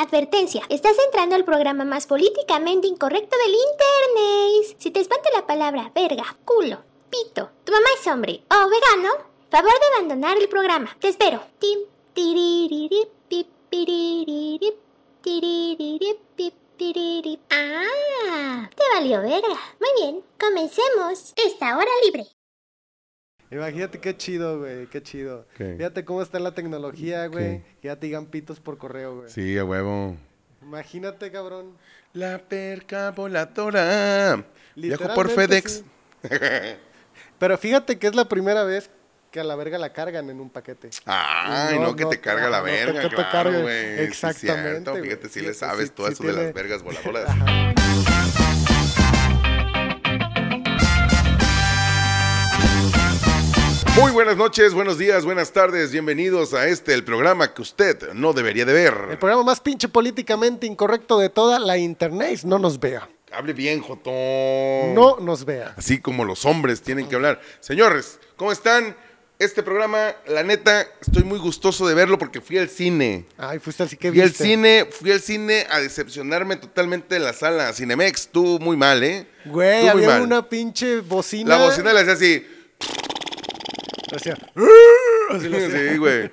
Advertencia, estás entrando al programa más políticamente incorrecto del internet. Si te espanta la palabra verga, culo, pito, tu mamá es hombre o vegano, favor de abandonar el programa. Te espero. Ah, te valió verga. Muy bien, comencemos esta hora libre. Imagínate qué chido, güey, qué chido. ¿Qué? Fíjate cómo está la tecnología, güey. Ya te digan pitos por correo, güey. Sí, a huevo. Imagínate, cabrón. La perca voladora. Viajo por FedEx. sí. Pero fíjate que es la primera vez que a la verga la cargan en un paquete. Ay, no, que te carga la no, verga, que te claro, güey. Sí, Exactamente, cierto. Fíjate, si Sí, le sabes todo sí eso de las vergas voladoras. Muy buenas noches, buenos días, buenas tardes. Bienvenidos a este, el programa que usted no debería de El ver. programa más pinche políticamente incorrecto de toda la internet. No nos vea. Hable bien, Jotón. No nos vea. Así como los hombres tienen que hablar. Señores, ¿cómo están? Este programa, la neta, estoy muy gustoso de verlo porque fui al cine. Ay, fuiste así que Fui al viste. cine, fui al cine a decepcionarme totalmente de la sala. Cinemex, estuvo muy mal, ¿eh? Güey, muy había una pinche bocina. La bocina le hacía así. Hacía- Sí, güey.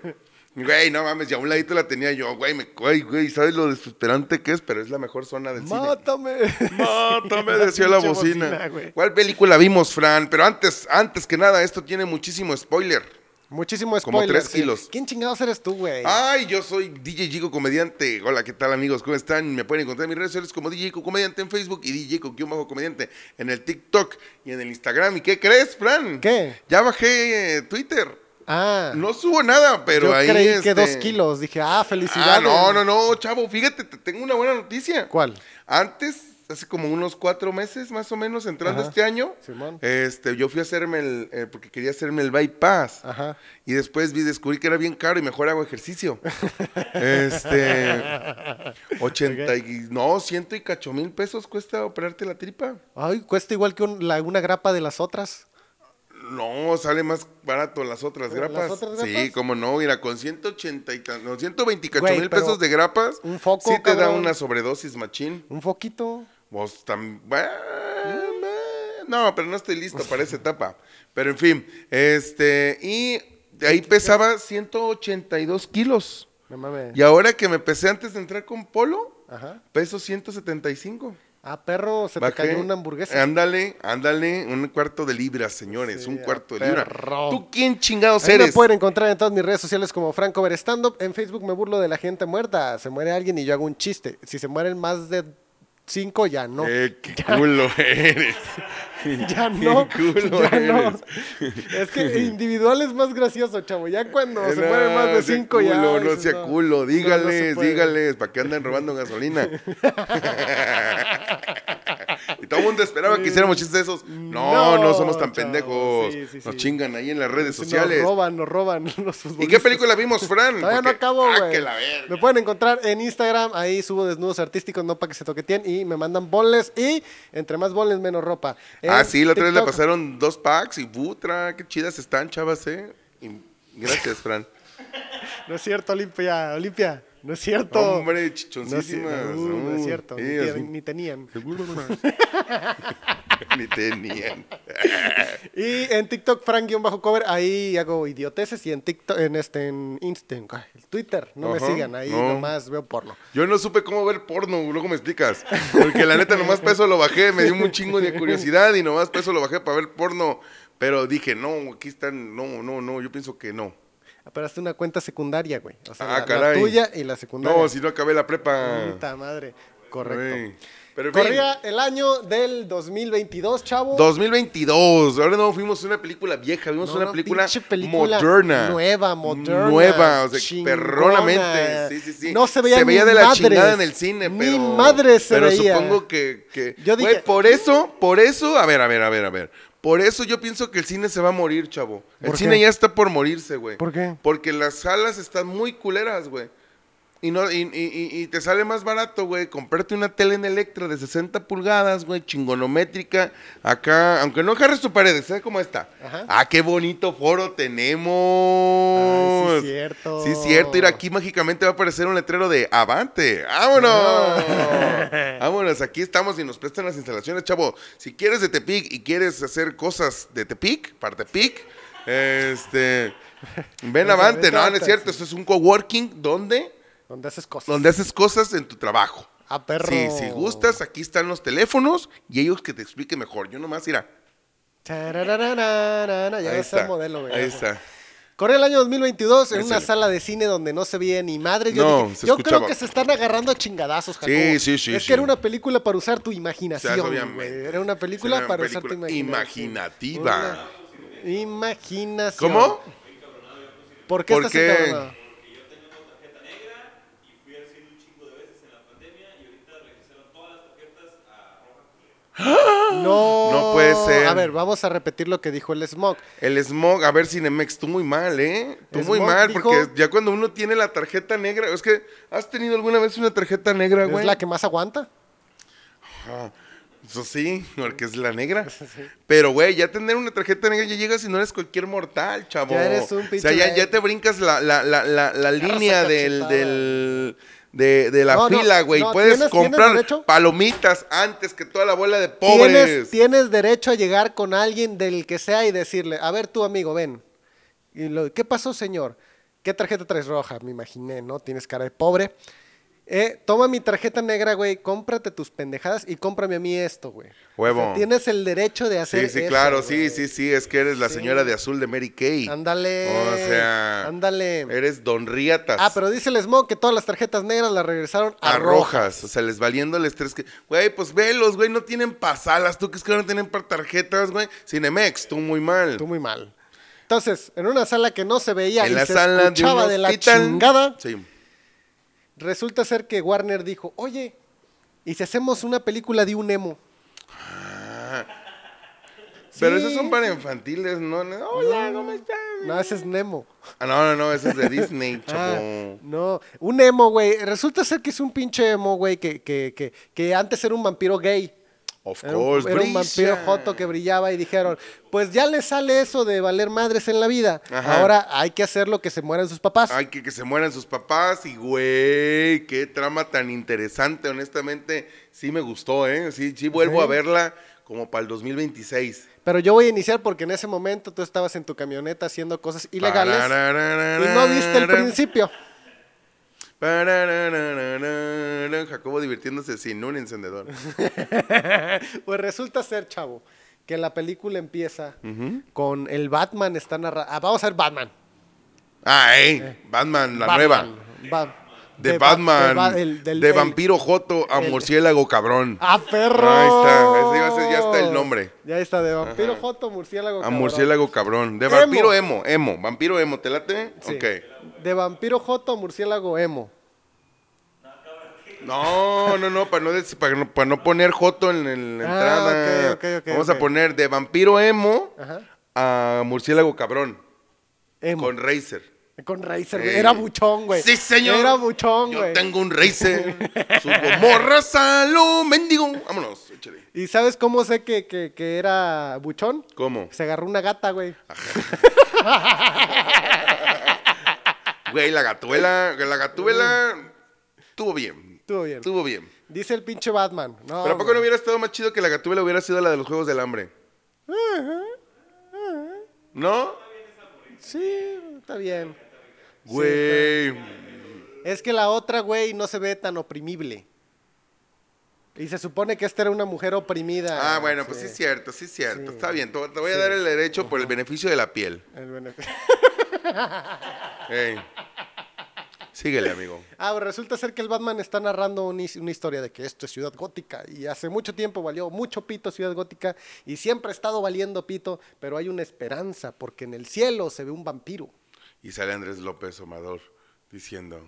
Güey, no mames, ya a un ladito la tenía yo, güey, me, güey, güey, ¿sabes lo desesperante que es? Pero es la mejor zona del cine. Mátame. Mátame, decía la bocina. ¿Cuál película vimos, Fran? Pero antes, antes que nada, esto tiene muchísimo spoiler. Muchísimo Como spoiler. tres kilos. ¿Quién chingados eres tú, güey? Ay, yo soy DJ Gigo Comediante. Hola, ¿qué tal amigos? ¿Cómo están? Me pueden encontrar en mis redes sociales como DJ Gigo Comediante en Facebook y DJ Gigo Comediante en el TikTok y en el Instagram. ¿Y qué crees, Fran? ¿Qué? Ya bajé eh, Twitter. Ah. No subo nada, pero yo ahí creí que este- dos kilos. Dije, ah, felicidades. Ah, no, no, no, chavo, fíjate, te tengo una buena noticia. ¿Cuál? Antes, hace como unos cuatro meses más o menos, entrando Ajá. este año, Simón. este, yo fui a hacerme el, eh, porque quería hacerme el bypass. Ajá. Y después vi, descubrí que era bien caro y mejor hago ejercicio. este, 80 y, no, ciento y cacho mil pesos cuesta operarte la tripa. Ay, cuesta igual que un- la- una grapa de las otras. No, sale más barato las otras ¿Las grapas. otras Sí, grapas? como no, mira, con 180 y no, 120 y cacho Güey, mil pero pesos de grapas, un foco, sí te da una sobredosis machín. Un foquito. Vos también. No, pero no estoy listo para esa etapa. Pero en fin, este, y ahí pesaba 182 kilos. No mames. Y ahora que me pesé antes de entrar con Polo, Ajá. peso 175. Ah, perro, se te Bajé. cayó una hamburguesa. Ándale, ándale, un cuarto de libra, señores, Sí, un cuarto de libra. perro. ¿Tú quién chingados Ahí me eres? pueden encontrar en todas mis redes sociales como Franco Ver Stand Up. En Facebook me burlo de la gente muerta. Se muere alguien y yo hago un chiste. Si se mueren más de cinco, ya no. Eh, qué culo eres. ya no. qué culo ya no. eres. Es que individual es más gracioso, chavo. Ya cuando se No, más de sea cinco, ya. culo, No dices, sea culo, no, no dígales, dígales, ¿para qué andan robando gasolina? y todo el mundo esperaba que hiciéramos chistes de esos. No, no, No, somos tan pendejos. sí, sí, Nos sí. chingan ahí en las redes Nos sociales. roban, nos roban los ¿Y qué película vimos, Fran? Todavía no acabo, Ah, güey. me pueden encontrar en Instagram, ahí subo desnudos artísticos, no para que se toqueteen, y me mandan bonles, y entre más bonles, menos ropa. Ah, sí, la otra vez le pasaron dos packs y putra, qué chidas están, chavas, eh. Y gracias, Fran. No es cierto, Olimpia, Olimpia, no es cierto. Hombre, chichoncísimas. no, no es cierto, ni, tenían. Seguro, no. Ni tenían. Y en TikTok, Frank-cover, ahí hago idioteces, y en TikTok, en este, en Instant, Twitter, no me sigan, ahí no. nomás veo porno. Yo no supe cómo ver porno, luego me explicas. Porque la neta, nomás peso lo bajé, me dio un chingo de curiosidad y nomás peso lo bajé para ver porno. Pero dije, no, aquí están, no, no, no, yo pienso que no. Pero hazte una cuenta secundaria, güey. O sea, Ah, la- la, caray. tuya y la secundaria. No, si no acabé la prepa. Puta madre. Correcto. Güey. Pero Corría el año del 2022, chavo. 2022. Ahora no fuimos a una película vieja, vimos No, una no, película, moderna. nueva, moderna, Nueva, o sea, chingona. perronamente. Sí, sí, sí. No se veía ni de la madres. chingada en el cine, Ni pero. madres se pero veía. supongo que. que Yo Güey, dije- por eso, por eso. A ver, a ver, a ver, a ver. Por eso yo pienso que el cine se va a morir, chavo. El ¿Por cine qué? ya está por morirse, güey. ¿Por qué? Porque las salas están muy culeras, güey. Y, no, y, y- y- te sale más barato, güey, comprarte una tele en Electra de 60 pulgadas, güey, chingonométrica. Acá, aunque no agarres tu paredes, ¿sabes cómo está? Ajá. Ah, qué bonito foro tenemos. Ay, sí, cierto. Sí, cierto. Ir aquí mágicamente va a aparecer un letrero de Avante. ¡Vámonos! Vámonos, aquí estamos y nos prestan las instalaciones, chavo. Si quieres de Tepic y quieres hacer cosas de Tepic, para Tepic, este. Ven avante, no, no es cierto. Esto es un coworking donde, Donde haces cosas. donde haces cosas en tu trabajo. A perro. Sí, si gustas, aquí están los teléfonos y ellos que te expliquen mejor. Yo nomás irá. Ya está el modelo, güey. Ahí está. Corre el año 2022 en Es una sala de cine donde no se veía ni madre. Yo, No, dije, se yo creo que se están agarrando a chingadazos, Jacobo. Sí, sí, sí, Es sí. que era una película para usar tu imaginación, O sea. Era una película Era una para usar tu imaginación. imaginativa. Una imaginación. ¿Cómo? ¿Por qué ¿Por estás qué? No. No puede ser. A ver, vamos a repetir lo que dijo el Smog. El smog, a ver, Cinemex, tú muy mal, ¿eh? Tú muy mal, dijo- porque ya cuando uno tiene la tarjeta negra, es que, ¿has tenido alguna vez una tarjeta negra, güey? ¿Es la que más aguanta? Eso sí, porque es la negra. Pero, güey, ya tener una tarjeta negra ya llegas y no eres cualquier mortal, chavo. Ya eres un O sea, ya, ya te brincas la, la, la, la, línea del, de, de la No, fila, güey. no, Puedes ¿tienes- tienes comprar palomitas antes que toda la bola de Tienes, pobres. tienes derecho a llegar con alguien del que sea y decirle, a ver tú amigo, ven. Y lo, ¿Qué pasó, señor? ¿Qué tarjeta traes roja? Me imaginé, ¿no? Tienes cara de pobre. Eh, toma mi tarjeta negra, güey, cómprate tus pendejadas y cómprame a mí esto, güey. Huevo. O sea, tienes el derecho de hacer Sí, sí, eso, claro, güey. sí, sí, sí, es que eres la Sí. señora de azul de Mary Kay. Ándale. O sea, Ándale. eres Don Riatas. Ah, pero dice el Smog que todas las tarjetas negras las regresaron a, a rojas. rojas, o sea, les valiendo el estrés que, güey, pues velos, güey, no tienen pasalas, tú que es que no tienen para tarjetas, güey. Cinemex, tú muy mal. Tú muy mal. Entonces, en una sala que no se veía en y la se sala de, escuchaba de la hospital. chingada, Sí. Resulta ser que Warner dijo, oye, ¿y si hacemos una película de un emo? Pero Sí, esos son para infantiles, no, no, hola, ¿cómo estás? No, ese es Nemo. Ah, no, no, no, ese es de Disney, Ah, chavo. no, un emo, güey. Resulta ser que es un pinche emo, güey, que, que, que, que antes era un vampiro gay. Of Era un, course, era un vampiro joto que brillaba y dijeron, pues ya le sale eso de valer madres en la vida. Ajá. Ahora hay que hacer lo que se mueran sus papás. Ay, que, que se mueran sus papás y, güey, qué trama tan interesante, honestamente, sí me gustó, ¿eh? Sí, sí vuelvo Sí. a verla como para el 2026. Pero yo voy a iniciar porque en ese momento tú estabas en tu camioneta haciendo cosas ilegales y no viste el principio. Jacobo divirtiéndose sin un encendedor. Pues resulta ser, chavo, que la película empieza con el Batman está narrando. vamos a ver Batman. Ah, ey, Batman, la Batman. nueva. Ba- De, Ba- Batman, de Ba- el- del- de el- vampiro joto a el- murciélago cabrón. ¡Ah, perro! Ahí está, ese a ya está el nombre. Ya está, de vampiro Ajá. joto, murciélago. A cabrón. murciélago cabrón. De Emo. vampiro emo, emo. Vampiro emo, ¿te late? Sí. Ok. De vampiro joto, murciélago emo. No, no, no, para no, para no, para no poner joto en, en la Ah, entrada. ok, ok, ok, Vamos a poner de vampiro emo Ajá. a murciélago cabrón. Emo. Con Con, Razer. Razer, güey. Ey. Era buchón, güey. Sí, señor. Era buchón, Yo güey. tengo un Razer. Subo morras a lo mendigo. Vámonos, échale. ¿Y sabes cómo sé que, que, que era buchón? ¿Cómo? Se agarró una gata, güey. Güey, la gatuela, la gatuela estuvo bien. Estuvo bien. Estuvo bien. Dice el pinche Batman. No, Pero ¿a poco no hubiera estado más chido que la gatuela hubiera sido la de los Juegos del Hambre? ¿No? Sí, está bien. Güey. Es que la otra, güey, no se ve tan oprimible. Y se supone que esta era una mujer oprimida. Ah, bueno, pues sí es cierto, sí es cierto. Está bien, te te voy a dar el derecho por el beneficio de la piel. El beneficio. Ey. Síguele, amigo. Ah, pues resulta ser que el Batman está narrando una historia de que esto es Ciudad Gótica y hace mucho tiempo valió mucho pito Ciudad Gótica y siempre ha estado valiendo pito, pero hay una esperanza porque en el cielo se ve un vampiro. Y sale Andrés López Omador diciendo,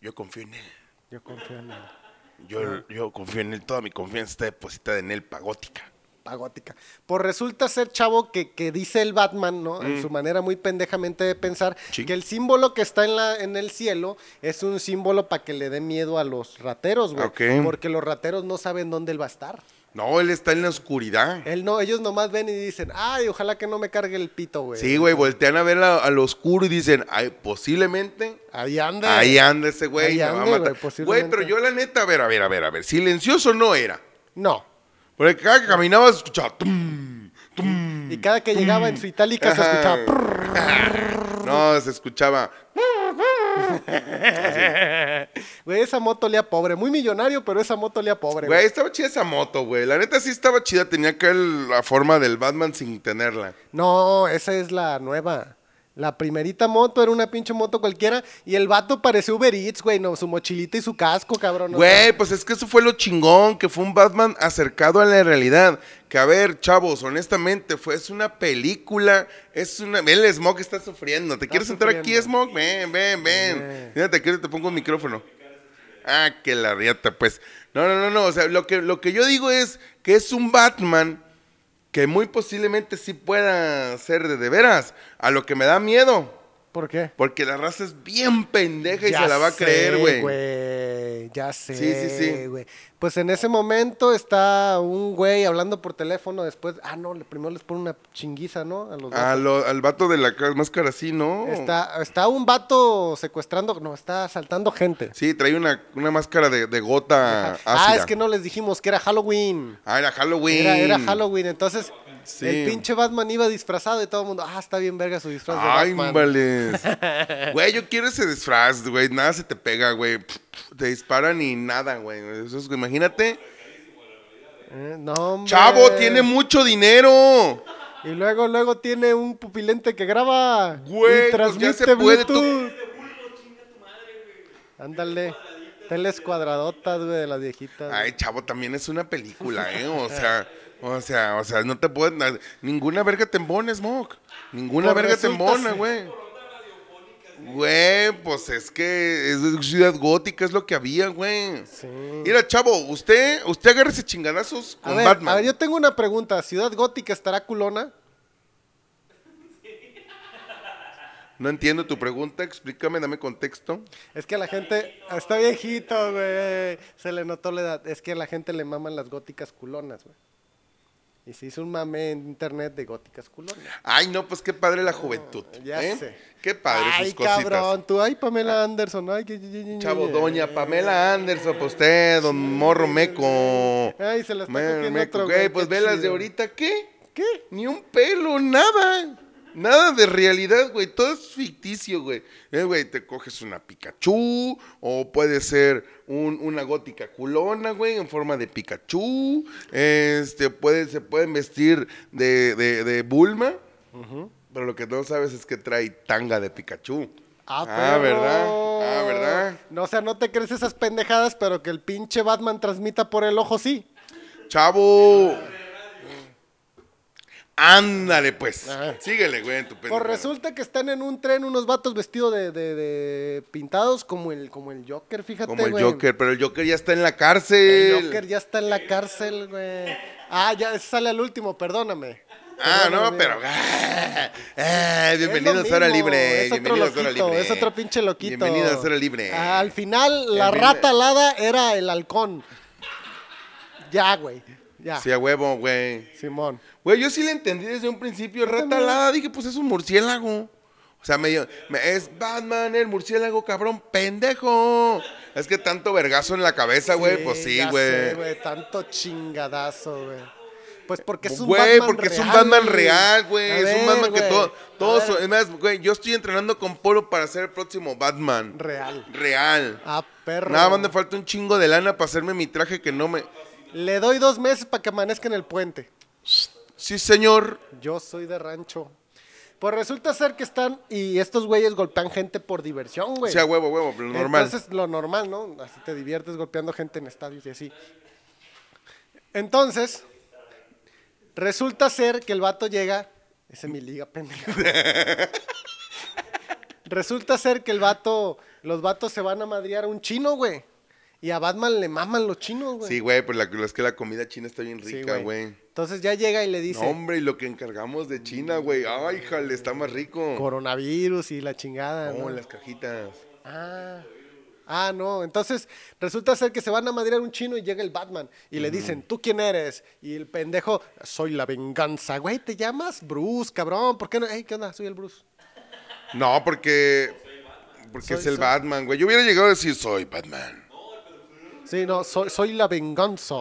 yo confío en él. Yo confío en él. Yo, yo confío en él, toda mi confianza está depositada en él, pagótica. Pa' gótica. Pues resulta ser, chavo, que, que dice el Batman, ¿no? En su manera muy pendejamente de pensar, Mm. Sí. que el símbolo que está en, la, en el cielo es un símbolo para que le dé miedo a los rateros, güey. Porque los rateros no saben dónde él va a estar. No, él está en la oscuridad. Él no, ellos nomás ven y dicen, ay, ojalá que no me cargue el pito, güey. Sí, güey, voltean a ver a, a lo oscuro y dicen, ay, posiblemente Ahí anda. ahí anda ese güey, Ahí me va a matar. güey, pero yo la neta, a ver, a ver, a ver, a ver, silencioso no era. No. Porque cada que caminaba se escuchaba. tum, tum. Y cada que llegaba en su itálica se escuchaba. "Prrr". No, se escuchaba. Güey, esa moto olía pobre. Muy millonario, pero esa moto olía pobre. Güey, Güey. estaba chida esa moto, güey. La neta sí estaba chida. Tenía que la forma del Batman sin tenerla. No, esa es la nueva. La primerita moto era una pinche moto cualquiera. Y el vato parecía Uber Eats, güey. No, su mochilita y su casco, cabrón. Güey, pues es que eso fue lo chingón, que fue un Batman acercado a la realidad. Que a ver, chavos, honestamente, fue, es una película, es una... El Smog está sufriendo. ¿Te quieres sentar aquí. Smog? Ven, ven, ven. Fíjate, aquí te pongo un micrófono. Ah, que la riata, pues. No, no, no, no. O sea, lo que, lo que yo digo es que es un Batman que muy posiblemente sí pueda ser de, de veras. A lo que me da miedo. ¿Por qué? Porque la raza es bien pendeja y Ya se la va a sé, creer, güey. Güey. Ya sé, Sí, sí, sí. güey. Pues en ese momento está un güey hablando por teléfono. Después, ah, no, primero les pone una chinguiza, ¿no? A los A vatos. lo- al vato de la ca- máscara, sí, ¿no? Está, está un vato secuestrando, no, está asaltando gente. Sí, trae una, una máscara de, de gota Ah, ácida. es que no les dijimos que era Halloween. Ah, era Halloween. Era, era Halloween, entonces Sí. el pinche Batman iba disfrazado y todo el mundo, ah, está bien verga su disfraz de Ay, Batman. vales. Güey, yo quiero ese disfraz, güey. Nada se te pega, güey. Te disparan y nada, güey. Eso es- imagínate. Eh, no, hombre. Chavo, tiene mucho dinero. Y luego, luego tiene un pupilente que graba Güey, y pues ya transmite se puede, tú- Bluetooth. Ándale, teles cuadradotas, güey, de las viejitas. Ay, chavo, también es una película, ¿eh? O sea, o sea, o sea, no te pueden. Ninguna verga te embona, Smoke. Ninguna verga te embona, güey. Güey, pues es que es ciudad gótica, es lo que había, güey. Sí. Mira, chavo, usted, usted agárrese chingadazos A con ver, Batman. a ver, yo tengo una pregunta. ¿Ciudad Gótica estará culona? No entiendo tu pregunta, explícame, dame contexto. Es que a la gente está viejito, güey. Se le notó la edad. Es que a la gente le maman las góticas culonas, güey. Y se hizo un mame en internet de góticas culonas. Ay, no, pues qué padre la juventud. Ya ¿eh? sé. Qué padre Ay, sus cositas. cabrón, tú, ay, Pamela Anderson, ay, que- Chavo, doña Pamela Anderson, pues usted, don Morro Meco. Ay, se la está cogiendo Meco, otro, güey, pues velas de ahorita, ¿qué? ¿Qué? Ni un pelo, nada. Nada de realidad, güey. Todo es ficticio, güey. Eh, güey, te coges una Pikachu o puede ser un- una gótica culona, güey, en forma de Pikachu. Este, puede, se pueden vestir de, de, de Bulma. Pero lo que no sabes es que trae tanga de Pikachu. Ah, Ah. ¿verdad? Ah, ¿verdad? No, o sea, no te crees esas pendejadas, pero que el pinche Batman transmita por el ojo, sí. ¡Chavo! Ándale, pues. Ajá. Síguele, güey, en tu Pues pendejada. resulta que están en un tren unos vatos vestidos de, de- de pintados como el, como el Joker, fíjate, Como el güey. Joker, pero el Joker ya está en la cárcel. El Joker ya está en la cárcel, güey. Ah, ya sale al último, perdóname. Ah, no, pero. ah, ah, Es bienvenidos a Hora Libre. Bienvenidos a Hora Libre. es otro pinche loquito. Bienvenidos a Hora Libre. Ah, al final, la rata alada era el halcón. Ya, güey. Ya. Sí, a huevo, güey. Simón. Güey, yo sí le entendí desde un principio. Rata también. alada, dije, pues es un murciélago. O sea, medio, me- es Batman, el murciélago, cabrón, pendejo. Es que tanto vergazo en la cabeza, güey, pues sí, sé, güey. Tanto chingadazo, güey. Pues porque es un Güey, Batman porque es un real, Batman real, güey. Es un Batman que güey. todo, todos, es más, güey, yo estoy entrenando con Polo para ser el próximo Batman. Real. Real. Ah, perro. Nada más me falta un chingo de lana para hacerme mi traje que no me... Le doy dos meses para que amanezca en el puente. Sí, señor. Yo soy de rancho. Pues resulta ser que están y estos güeyes golpean gente por diversión, güey. Sí, a huevo, huevo, pero normal. Entonces, lo normal, ¿no? Así te diviertes golpeando gente en estadios y así. Entonces, resulta ser que el vato llega. Esa es mi liga, pendejo. resulta ser que el vato. Los vatos se van a madrear a un chino, güey. Y a Batman le maman los chinos, güey. Sí, güey, pues la, es que la comida china está bien Sí, rica, güey. Entonces ya llega y le No, dice hombre, y lo que encargamos de China, güey. Ay, jale, está más rico. coronavirus y la chingada. No, ¿no? las cajitas. Ah. Ah, no. Entonces resulta ser que se van a madrear un chino y llega el Batman y le dicen, ¿tú quién eres? Y el pendejo, soy la venganza. Güey, te llamas Bruce, cabrón. ¿Por qué no? Ey, ¿qué onda? Soy el Bruce. No, porque. Porque Soy- es el soy- Batman, güey. Yo hubiera llegado a decir, soy Batman. Sí, no, soy, soy la venganza.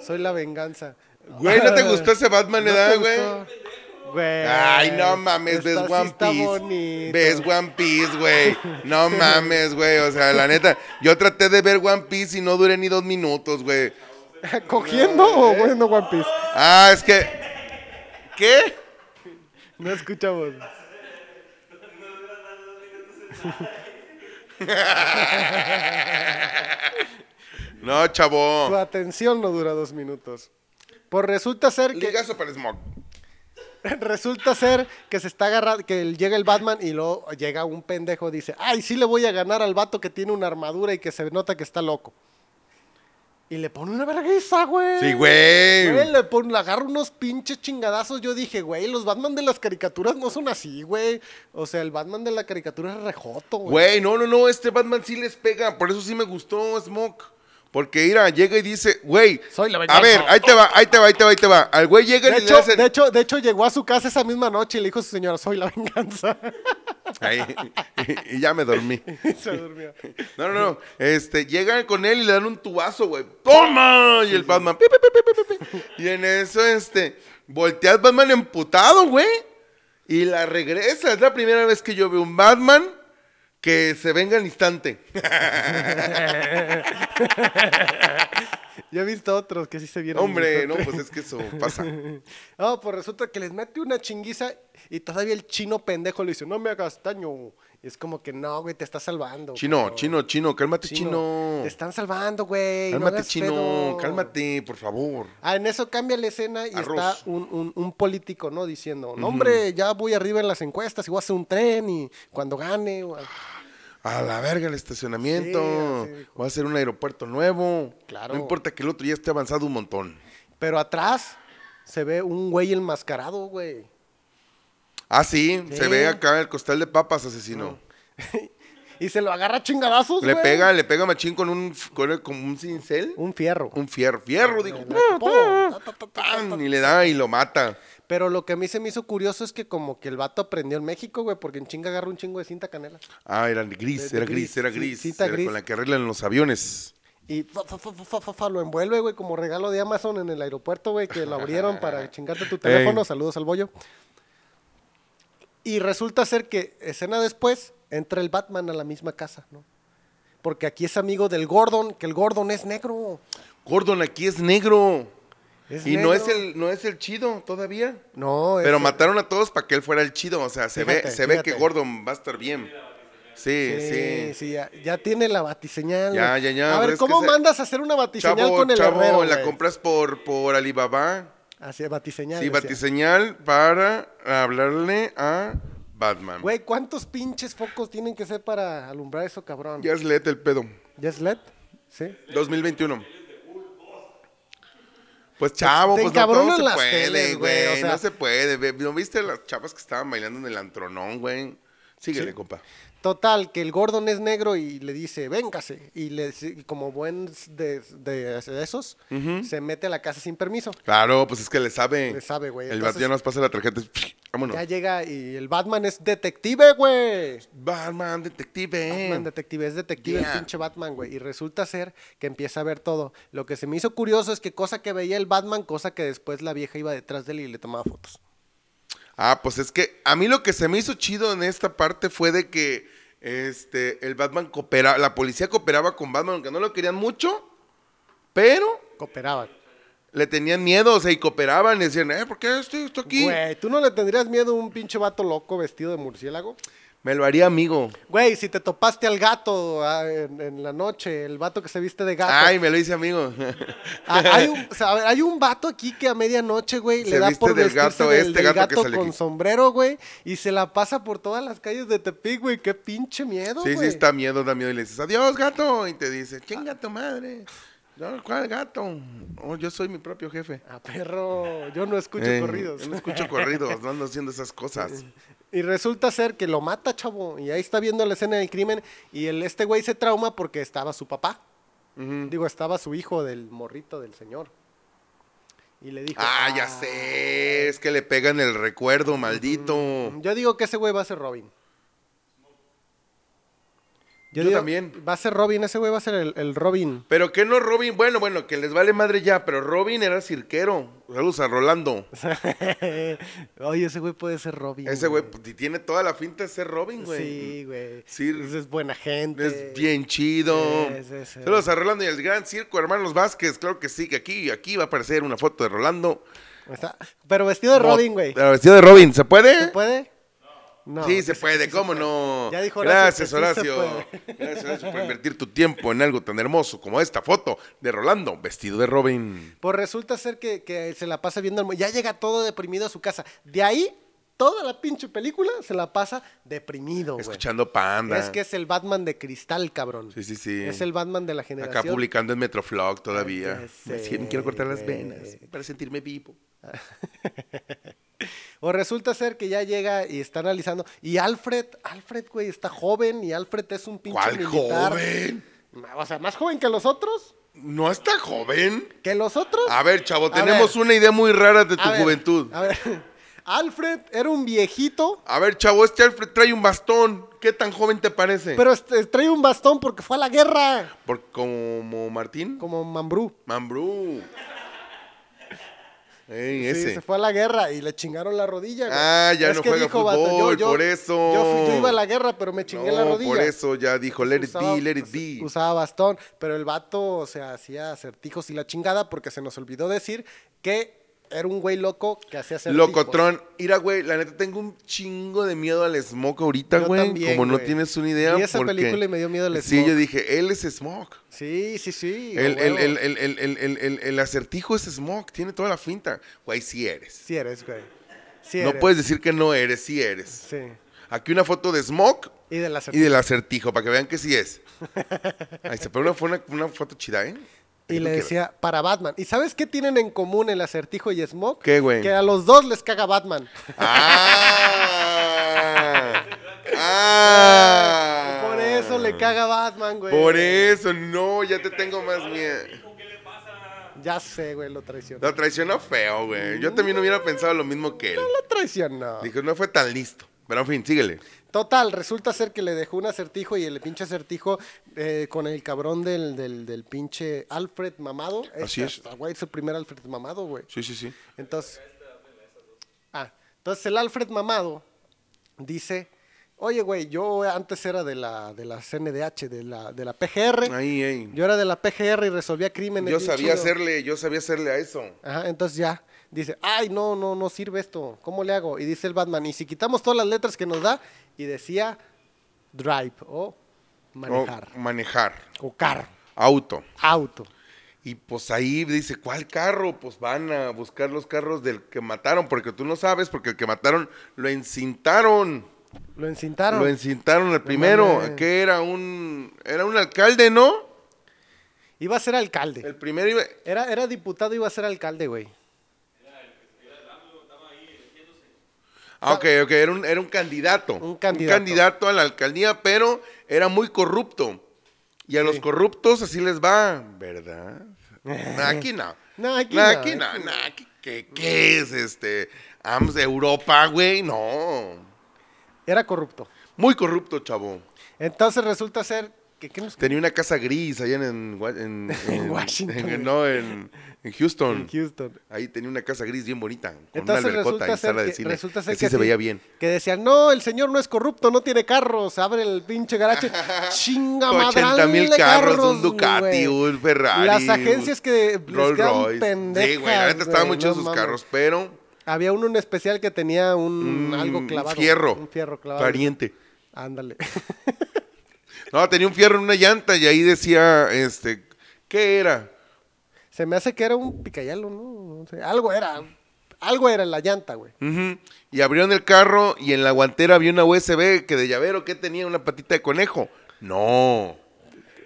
Soy la venganza. Güey, ¿no te gustó ese Batman, ¿No edad, te güey? Ay, no mames, ves sí One Piece. Ves One Piece, güey. No mames, güey. O sea, la neta, yo traté de ver One Piece y no duré ni dos minutos, güey. ¿Cogiendo o viendo One Piece? Ah, es que. ¿Qué? No escuchamos. No, Tu chavo. atención no dura dos minutos. Pues resulta ser que Ligazo para Smog. resulta ser que se está agarrando, que llega el Batman y luego llega un pendejo dice, ay, sí le voy a ganar al vato que tiene una armadura y que se nota que está loco. Y le pone una vergüenza, güey. Sí, Güey, güey. le, pone, le agarra unos pinches chingadazos. Yo dije, güey, los Batman de las caricaturas no son así, güey. O sea, el Batman de la caricatura es rejoto, güey. Güey, no, no, no. Este Batman sí les pega. Por eso sí me gustó Smog. Porque, mira, llega y dice, güey. Soy la A ver, ahí te va, ahí te va, ahí te va, ahí te va. Al güey llega De y le hecho, hacen. de, hecho, de hecho, llegó a su casa esa misma noche y le dijo a su señora, soy la venganza. Ahí, y ya me dormí. se durmió. No, no, no. Este, llegan con él y le dan un tubazo, güey. ¡Toma! Y el Batman. pi, pi, pi, pi, pi, pi. Y en eso, este, voltea al Batman emputado, güey. Y la regresa. Es la primera vez que yo veo un Batman que se venga al instante. Yo he visto otros que sí se vieron. Hombre, no, pues es que eso pasa. No, pues resulta que les mete una chinguiza y todavía el chino pendejo le dice, no me hagas daño. Y es como que no, güey, te está salvando. Chino, chino, chino, cálmate, chino. Te están salvando, güey. Cálmate, chino, pedo. cálmate, por favor. Ah, en eso cambia la escena y Arroz. está un, un- un político, ¿no? Diciendo, no, hombre, ya voy arriba en las encuestas y voy a hacer un tren y cuando gane... o- A la verga el estacionamiento. Sí. Voy a hacer un aeropuerto nuevo. Claro. No importa que el otro ya esté avanzado un montón. Pero atrás se ve un güey enmascarado, güey. Ah, sí, Sí. se ve acá el costal de papas, asesino. y se lo agarra chingadazos, Le güey. pega, le pega machín con un, con como un cincel. Un fierro. Un fierro, fierro, dijo. Y le da y lo mata. Pero lo que a mí se me hizo curioso es que como que el vato aprendió en México, güey, porque en chinga agarra un chingo de cinta canela. Ah, era gris, De- de era gris, gris, era sí, gris. cinta Era gris. con la que arreglan los aviones. Y fa, fa, fa, fa, fa, fa, lo envuelve, güey, como regalo de Amazon en el aeropuerto, güey, que lo abrieron para chingarte tu teléfono. Ey. Saludos al bollo. Y resulta ser que, escena después, entra el Batman a la misma casa, ¿no? Porque aquí es amigo del Gordon, que el Gordon es negro. Gordon aquí es negro. Es y no es el, no es el chido todavía. No, es Pero el- mataron a todos para que él fuera el chido. O sea, se ve, Fíjate, se ve que. Gordon va a estar bien. Sí, Sí, sí. sí, ya, ya tiene la batiseñal. Ya, ya, ya, A ver, ¿cómo se- mandas a hacer una batiseñal Chavo, con el chavo, herrero, la compras por, por Alibaba. Así, batiseñal. Sí, decía. batiseñal para hablarle a Batman. Güey, ¿cuántos pinches focos tienen que ser para alumbrar eso, cabrón? Ya es LED el pedo. ¿Ya es LED? Sí. 2021. Pues chavo, te pues no todo se puede, güey, güey. o sea- no se puede. ¿No viste las chavas que estaban bailando en el antronón, güey? Síguele, compa. Total, que el Gordon es negro y le dice, véngase. Y le, y como buen de, de- de esos, se mete a la casa sin permiso. Claro, pues es que le sabe. Le sabe, güey. El ya nos pasa la tarjeta. Vámonos. Ya llega y el Batman es detective, güey. Batman, detective. Batman detective, es detective Yeah. el pinche Batman, güey. Y resulta ser que empieza a ver todo. Lo que se me hizo curioso es que cosa que veía el Batman, cosa que después la vieja iba detrás de él y le tomaba fotos. Ah, pues es que a mí lo que se me hizo chido en esta parte fue de que este el Batman coopera, la policía cooperaba con Batman, aunque no lo querían mucho, pero Cooperaban. le tenían miedo, o sea, y cooperaban y decían, eh, ¿por qué estoy, estoy aquí? Güey, ¿tú no le tendrías miedo a un pinche vato loco vestido de murciélago? Me lo haría amigo. Güey, si te topaste al gato ah, en, en la noche, el vato que se viste de gato. Ay, me lo hice amigo. Ah, hay, un, o sea, a ver, hay un vato aquí que a medianoche, güey, Se le da viste por del gato, del, este del gato que gato sale con sombrero, güey, y se la pasa por todas las calles de Tepic, güey. Qué pinche miedo, Sí, güey. sí, está miedo, da miedo. Y le dices, adiós, gato. Y te dice, chinga tu madre. No, ¿cuál gato? Oh, yo soy mi propio jefe. Ah, perro, yo no escucho Eh, corridos. yo no escucho corridos, no ando haciendo esas cosas. Y resulta ser que lo mata, chavo. Y ahí está viendo la escena del crimen. Y el, este güey se trauma porque estaba su papá. Digo, estaba su hijo del morrito del señor. Y le dijo. Ah, ya sé. Es que le pegan el recuerdo, maldito. Yo digo que ese güey va a ser Robin. Yo digo, también. Va a ser Robin, ese güey va a ser el, el Robin. Pero que no Robin, bueno, bueno, que les vale madre ya, pero Robin era cirquero. Saludos a Rolando. Oye, ese güey puede ser Robin. Ese güey tiene toda la finta de ser Robin, güey. Sí, güey. Sí. Es buena gente. Es bien chido. Sí, sí, sí. Saludos a Rolando y el gran circo, hermanos Vázquez. Claro que sí, que aquí, aquí va a aparecer una foto de Rolando. Está- Pero vestido de Robin, güey. Pero vestido de Robin, ¿se puede? ¿Se puede? No. sí, se puede, sí se ¿cómo puede. no? Ya dijo Horacio Gracias, Horacio. Gracias, Horacio, por invertir tu tiempo en algo tan hermoso como esta foto de Rolando, vestido de Robin. Pues resulta ser que, que se la pasa viendo Ya llega todo deprimido a su casa. De ahí, toda la pinche película se la pasa deprimido, güey. Escuchando Panda. Es que es el Batman de cristal, cabrón. Sí, sí, sí. Es el Batman de la generación. Acá publicando en Metroflog todavía. Ay, sé, me quiero cortar las venas para sentirme vivo. O resulta ser que ya llega y está analizando. Y Alfred, Alfred, güey, está joven y Alfred es un pinche ¿Cuál militar. joven? O sea, más joven que los otros. ¿No está joven? ¿Que los otros? A ver, chavo, A tenemos ver. una idea muy rara de tu A ver, juventud. A ver, Alfred era un viejito, A ver, chavo, este Alfred trae un bastón. ¿Qué tan joven te parece? pero este, trae un bastón porque fue a la guerra. Por, como Martín. Como Mambrú. Mambrú. Ey, Sí, ese. se fue a la guerra y le chingaron la rodilla. güey. Ah, ya no que juega dijo, fútbol, por eso. Yo, fui- yo iba a la guerra, pero me chingué la rodilla. por eso ya dijo, let it be, let it be. Usaba bastón, pero el vato, o sea, hacía acertijos y la chingada porque se nos olvidó decir que era un güey loco que hacía acertijos. Locotrón. Mira, güey, la neta tengo un chingo de miedo al Smoke ahorita, Yo güey. también, Como no tienes una idea. Vi esa porque- película y me dio miedo Sí, Smoke. yo dije, él es Smoke. Sí, sí, sí. El, el, el, el, el, el, el, el- el acertijo es Smoke, tiene toda la finta. Güey, sí eres. Sí eres, güey. Sí No puedes decir que no eres, sí eres. Sí. Aquí una foto de Smoke Y del y acertijo. del acertijo, para que vean que sí es. Ahí una, fue una, una foto chida, ¿eh? Y le decía, para Batman. ¿Y sabes qué tienen en común el acertijo y Smoke? ¿Qué, güey? Que a los dos les caga Batman. ¡Ah! ¡Ah! Por eso le caga Batman, güey. Por eso, no, ya te tengo más miedo. Ya sé, güey, lo traicionó. Lo traicionó feo, güey. Yo también hubiera pensado lo mismo que él. Lo traicionó. Dijo, no fue tan listo. Pero en fin, síguele. Total, resulta ser que le dejó un acertijo y el pinche acertijo eh, con el cabrón del, del, del pinche Alfred mamado. Así es. Güey, es el primer Alfred mamado, güey. Sí, sí, sí. Entonces, ah, entonces el Alfred mamado dice, oye, güey, yo antes era de la, de la CNDH, de la, de la PGR. Ahí, ahí. Yo era de la PGR y resolvía crímenes. Yo sabía chido". hacerle, yo sabía hacerle a eso. Ajá, entonces ya dice, ay, no, no, no sirve esto, ¿cómo le hago? Y dice el Batman, y si quitamos todas las letras que nos da, y decía drive o manejar, O manejar. o carro, Auto. auto. Y pues ahí dice, ¿cuál carro? Pues van a buscar los carros del que mataron, porque tú no sabes, porque el que mataron lo encintaron. Lo encintaron. Lo encintaron el primero, que era un era un alcalde, ¿no? Iba a ser alcalde. El primero iba Era, era diputado, iba a ser alcalde, güey. Ah, ok, ok, era un, era un candidato. Un candidato. candidato a la alcaldía, pero era muy corrupto. Y a los corruptos así les va, ¿verdad? No, aquí no. No, aquí No, no, aquí no, aquí- ¿qué, qué es este? AMS de Europa, güey, no. Era corrupto. Muy corrupto, chavo. Entonces resulta ser que, ¿qué nos- Tenía una casa gris allá en, en, En Washington, no, en, en Houston. en Houston. Ahí tenía una casa gris bien bonita, con Entonces una albercota y sala de que, cine. resulta ser Así que se veía bien. Que decían, no, el señor no es corrupto, no tiene carros, abre el pinche garaje. Chinga 80 madral mil de carros, un Ducati, un Ferrari. Las agencias que Rolls Royce. pendejas, Sí, güey, la neta estaban muchos no sus carros, pero Había uno en especial que tenía un un algo clavado. fierro. Un fierro clavado. Pariente. Ándale. No, tenía un fierro en una llanta y ahí decía, este, ¿qué era? Se me hace que era un picayalo, ¿no? No sé, Algo era. Algo era en la llanta, güey. Ujú. Y abrieron el carro y en la guantera había una USB que de llavero, ¿qué tenía? Una patita de conejo. No,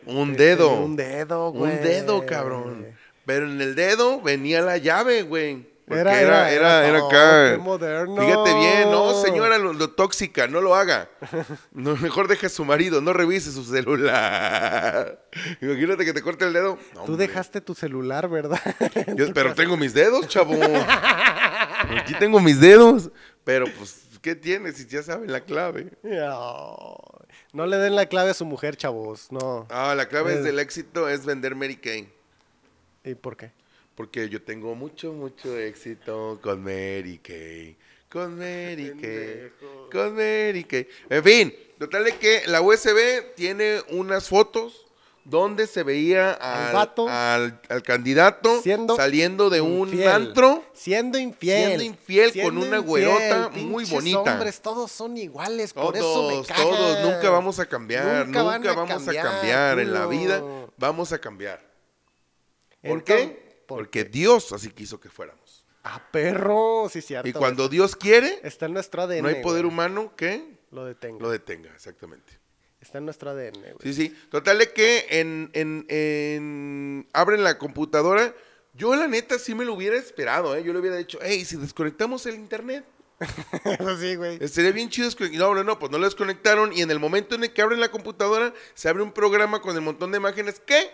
un dedo. Un dedo, güey. Un dedo, cabrón. Pero en el dedo venía la llave, güey. Era- era, era- era, acá. moderno. Fíjate bien, no, señora, lo, lo tóxica, no lo haga. No, mejor deje a su marido, no revise su celular. Imagínate que te corte el dedo. No, Tú hombre. dejaste tu celular, ¿verdad? Yo- pero tengo mis dedos, chavo. Aquí tengo mis dedos. Pero pues, ¿qué tienes si ya saben la clave? No. Le den la clave a su mujer, chavos. No. Ah, la clave es del éxito es vender Mary Kay. ¿Y por qué? Porque yo tengo mucho, mucho éxito con Mary Kay. Con Mary Kay. Con Mary Kay. En fin, total de que la USB tiene unas fotos donde se veía Al al, vato al- al candidato siendo saliendo de un antro. Siendo infiel. Siendo infiel con una güerota muy bonita. hombres todos son iguales, por eso me Todos, cagan. todos, nunca vamos a cambiar, Nunca nunca, van a vamos cambiar, a cambiar en la vida, vamos a cambiar. ¿Por Entonces, qué? ¿Por Porque? Dios así quiso que fuéramos. Ah, perro, sí, cierto. Y cuando Dios quiere, Está en nuestro ADN. no hay poder güey. humano que Lo detenga. lo detenga, exactamente. Está en nuestro ADN, güey. Sí, sí. Total de que en, en, en- abren la computadora. Yo la neta sí me lo hubiera esperado, ¿eh? Yo le hubiera dicho, hey, si desconectamos el internet, Eso sí, güey. Sería bien chido. No, no, no, pues no lo desconectaron. Y en el momento en el que abren la computadora, se abre un programa con el montón de imágenes que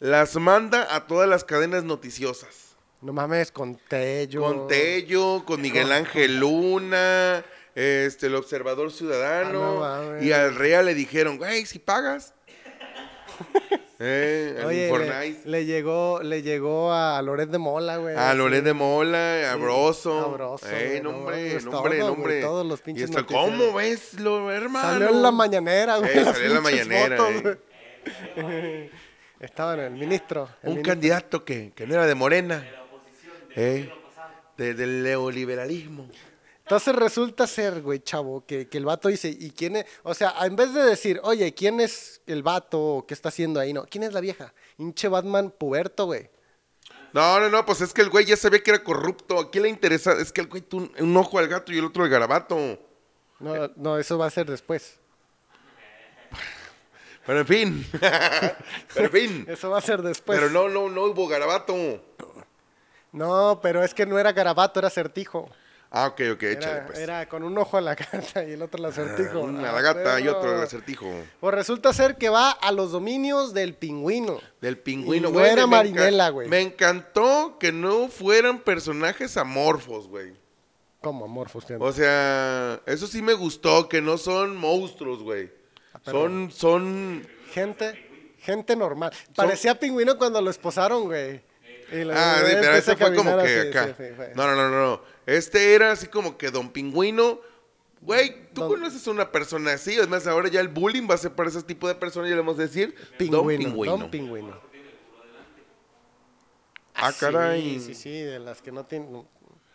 las manda a todas las cadenas noticiosas. No mames, con Tello. Con Tello, con Miguel Ángel Luna, este, el Observador Ciudadano. Ah, no y al Real le dijeron, güey, si pagas. eh, Oye, le, le llegó, le llegó a Loret de Mola, güey. A. Loret de Mola, a Broso. Eh, nombre, nombre, nombre. todos los y pinches noticieros. ¿cómo ves lo hermano? Salió en la mañanera, güey. Eh, salió en la mañanera, fotos, eh. güey. Estaban el ministro. el Un ministro. candidato que, que no era de Morena. Eh, de- del neoliberalismo. Entonces resulta ser, güey, chavo, que, que el vato dice, ¿y quién es? O sea, en vez de decir, oye, ¿quién es el vato o qué está haciendo ahí? No, ¿quién es la vieja? Hinche Batman puberto, güey. No, no, no, pues es que el güey ya sabía que era corrupto. ¿A quién le interesa? Es que el güey tuvo un, un ojo al gato y el otro al garabato. No, no, eso va a ser después. Pero en fin. Pero en fin. Eso va a ser después. Pero no, no, no hubo garabato. No, pero es que no era garabato, era certijo. Ah, ok, ok, échale Era, pues. era con un ojo a la gata y el otro al acertijo. Una Ah, la gata y otro el acertijo. Pues resulta ser que va a los dominios del pingüino. Del pingüino, güey. era me enca- Marinela, güey. Me encantó que no fueran personajes amorfos, güey. Como Morfos. que- O sea, eso sí me gustó, que no son monstruos, güey. Ah, pero- Son, son... Gente, gente normal. Parecía pingüino cuando lo esposaron, güey. Y Ah, sí, pero ese fue como que así, acá. sí, sí, fue. No, no, no, no, no. Este era así como que Don Pingüino. Güey, ¿tú Don- conoces a una persona así? Es más, ahora ya el bullying va a ser para ese tipo de personas, ya le vamos a decir. Pingüino. Don Pingüino. Don Pingüino. Ah, caray. Sí, sí, sí, de las que no tienen.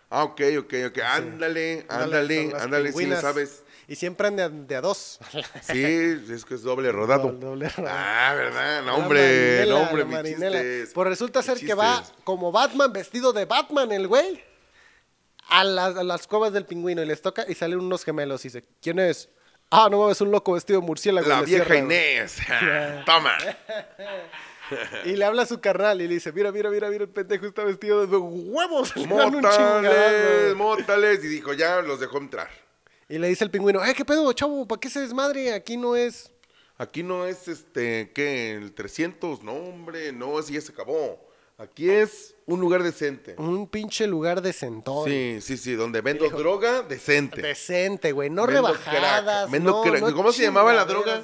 Ah, ok, ok, ok. Ándale, ándale, las ándale, si le sabes. Y siempre ande de a dos. Sí, es que es doble rodado. Doble- doble rodado. Ah, ¿verdad? No, hombre, no, hombre. Pues resulta ser que va como Batman, vestido de Batman, el güey, a las, a las cuevas del pingüino y les toca y salen unos gemelos y dice, ¿quién es? Ah, no, es un loco vestido de murciélago. La vieja cierra. Inés. Toma. Y le habla a su carnal y le dice, mira, mira, mira, mira, el pendejo está vestido de huevos. Mótales, mótales. Y dijo, ya los dejó entrar. Y le dice el pingüino, eh, ¿qué pedo, chavo? ¿Para qué se desmadre? Aquí no es... Aquí no es este, ¿qué? El 300, no, hombre, no, así ya se acabó. Aquí es un lugar decente. Un pinche lugar decentón. Sí, sí, sí, donde vendo droga decente. Decente, güey. No Vendo rebajadas. crack, vendo no, crack. no ¿Cómo se llamaba la droga?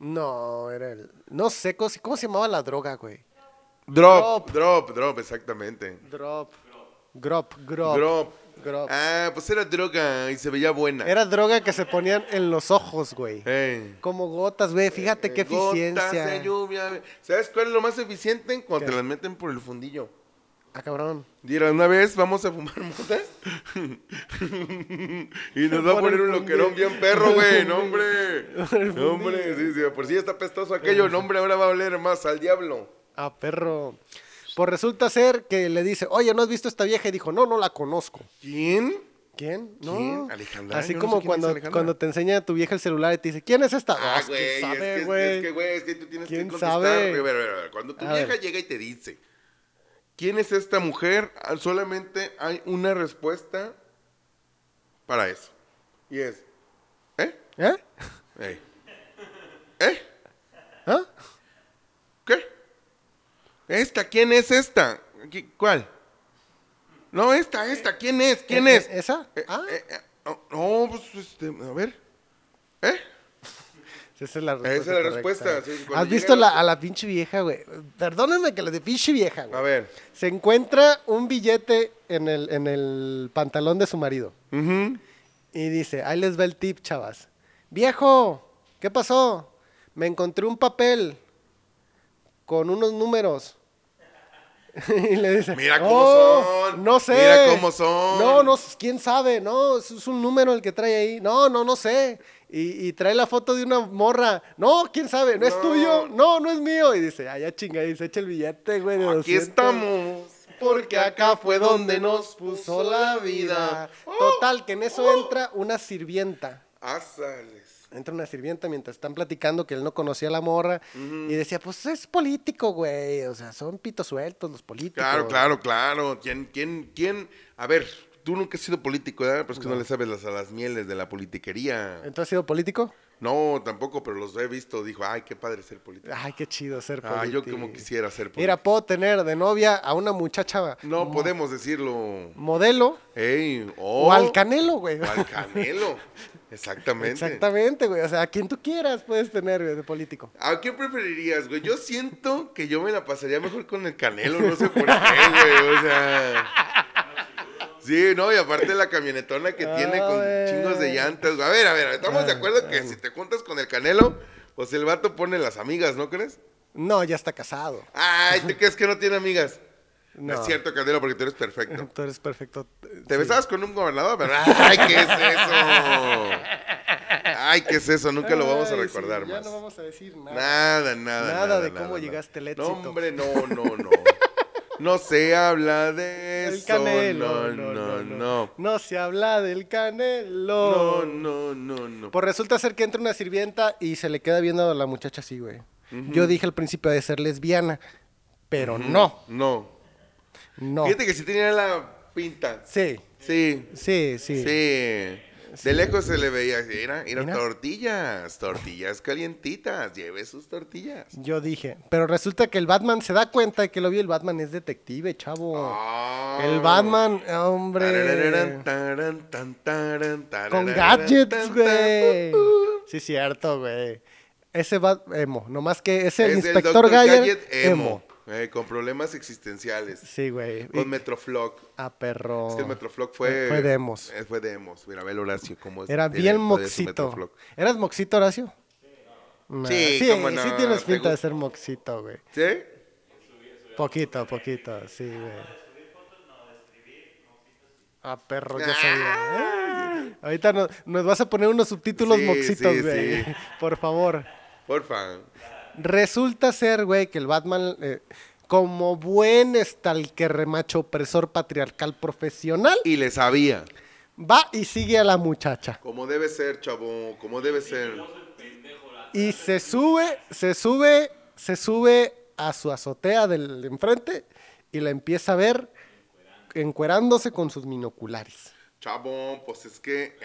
No, era el... No sé, ¿cómo se- ¿cómo se llamaba la droga, güey? Drop, drop, drop, exactamente. Drop. Grop, grop. Drop. Ah, pues era droga y se veía buena. Era droga que se ponían en los ojos, güey. Eh. Como gotas, güey. Fíjate qué Gotas eficiencia. de lluvia. ¿Sabes cuál es lo más eficiente? Cuando ¿Qué? te las meten por el fundillo. Ah, cabrón. Diera, una vez vamos a fumar mota. y nos va a poner un loquerón bien perro, güey. No, hombre. No, hombre. Sí, sí, por si está pestoso aquello. No, hombre, ahora va a oler más al diablo. Ah, perro. Pues resulta ser que le dice, oye, ¿no has visto esta vieja? Y dijo, no, no la conozco. ¿Quién? ¿Quién? No. ¿Quién? Alejandra. Así Yo no como sé cuando, cuando te enseña tu vieja el celular y te dice, ¿quién es esta? Ah, es que güey, es, que, es güey. que, güey, es que tú tienes que ¿Quién contestar. sabe? A ver, a ver, a ver, Cuando tu A vieja ver. llega y te dice, ¿quién es esta mujer? Ah, Solamente hay una respuesta para eso. Y es, ¿eh? ¿Eh? Ey. ¿Eh? ¿Ah? ¿Qué? ¿Esta? ¿Quién es esta? ¿Qui- ¿Cuál? No, esta, esta. ¿Quién es? ¿Quién ¿E- es? e- ¿Esa? Eh, ah, eh, eh, oh, no, pues, este, a ver. ¿Eh? esa es la respuesta. esa es la respuesta, sí, ¿Has visto la- a la pinche vieja, güey? Perdónenme que le de pinche vieja, güey. A ver. Se encuentra un billete en el, en el pantalón de su marido. Y dice, ahí les va el tip, chavas. Viejo, ¿qué pasó? Me encontré un papel con unos números. y le dice, Mira cómo "Oh, son, No sé. mira cómo son". No, no, quién sabe. No, es un número el que trae ahí. No, no, no sé. Y, y trae la foto de una morra. No, quién sabe. No, es tuyo. No, no es mío. Y dice, ay, ya chinga. Y se echa el billete, güey. de Aquí 200. estamos. Porque acá fue donde nos puso la vida. Total, que en eso entra una sirvienta. Ásales. Entra una sirvienta mientras están platicando que él no conocía a la morra. Y decía, pues es político, güey. O sea, son pitos sueltos los políticos. Claro, claro, claro. ¿Quién, quién, quién? A ver, tú nunca has sido político, ¿verdad? Pues que no, le sabes las, a las mieles de la politiquería. ¿Entonces has sido político? No, tampoco, pero los he visto. Dijo, ay, qué padre ser político. Ay, qué chido ser Ah, político. yo como quisiera ser político. Mira, puedo tener de novia a una muchacha no podemos decirlo. modelo Ey, o al canelo, güey. o al canelo. Exactamente. Exactamente, güey. O sea, a quien tú quieras puedes tener, güey, de político. ¿A qué preferirías, güey? Yo siento que yo me la pasaría mejor con el canelo, no sé por qué, güey. O sea. Sí, no, y aparte la camionetona que tiene con Ay. chingos de llantas. A ver, a ver, estamos de acuerdo que si te juntas con el canelo, pues el vato pone las amigas, ¿no crees? No, ya está casado. Ay, ¿te crees que no tiene amigas? No. No. es cierto, Canelo, porque tú eres perfecto. Tú eres perfecto. ¿Te Sí. besabas con un gobernador? ¿verdad? Ay, ¿qué es eso? Ay, ¿qué es eso? Nunca lo vamos a recordar sí, más. Ya no vamos a decir nada. Nada, nada. Nada de cómo llegaste al éxito. No, hombre, no, no, no. No se habla de eso. canelo. No, no, no. No se habla del No, canelo. no, no, no. Pues resulta ser que entra una sirvienta y se le queda viendo a la muchacha así, güey. Yo dije al principio de ser lesbiana, pero no, No. no. Fíjate que sí tenía la pinta. Sí, Sí. sí, sí. Sí. De lejos se le veía, era, era Mira. tortillas, tortillas calientitas, lleve sus tortillas. Yo dije, pero resulta que el Batman se da cuenta de que lo vio, el Batman es detective, chavo. Ah. El Batman, hombre. Tarararán, taran, tan, taran, Con gadgets, güey. Uh, uh. Sí, cierto, güey. Ese Bat emo, nomás que es el Es inspector. Gadget, Gadget emo. Eh, con problemas existenciales. Sí, güey. Con Metroflock. Ah, perro. Es que el Metroflock fue... Fue de emos. eh, Fue de emos. Mira, ve Horacio cómo es. Era bien moxito. ¿Eras moxito, Horacio? Nah, Sí, sí, cómo no, sí tienes ¿te pinta de ser moxito, güey. ¿Sí? Poquito, poquito, sí, güey. Ah, perro, ya Ah. sabía. ¿eh? Ahorita nos, nos vas a poner unos subtítulos Sí, moxitos, güey. sí. Por favor. Porfa. Resulta ser, güey, que el Batman, eh, como buen stalker macho opresor patriarcal profesional, Y le sabía. va y sigue a la muchacha. Como debe ser, chavo. Como debe ser. Y se sube, se sube, se sube a su azotea del de enfrente y la empieza a ver encuerándose con sus binoculares. Chavo, pues es que...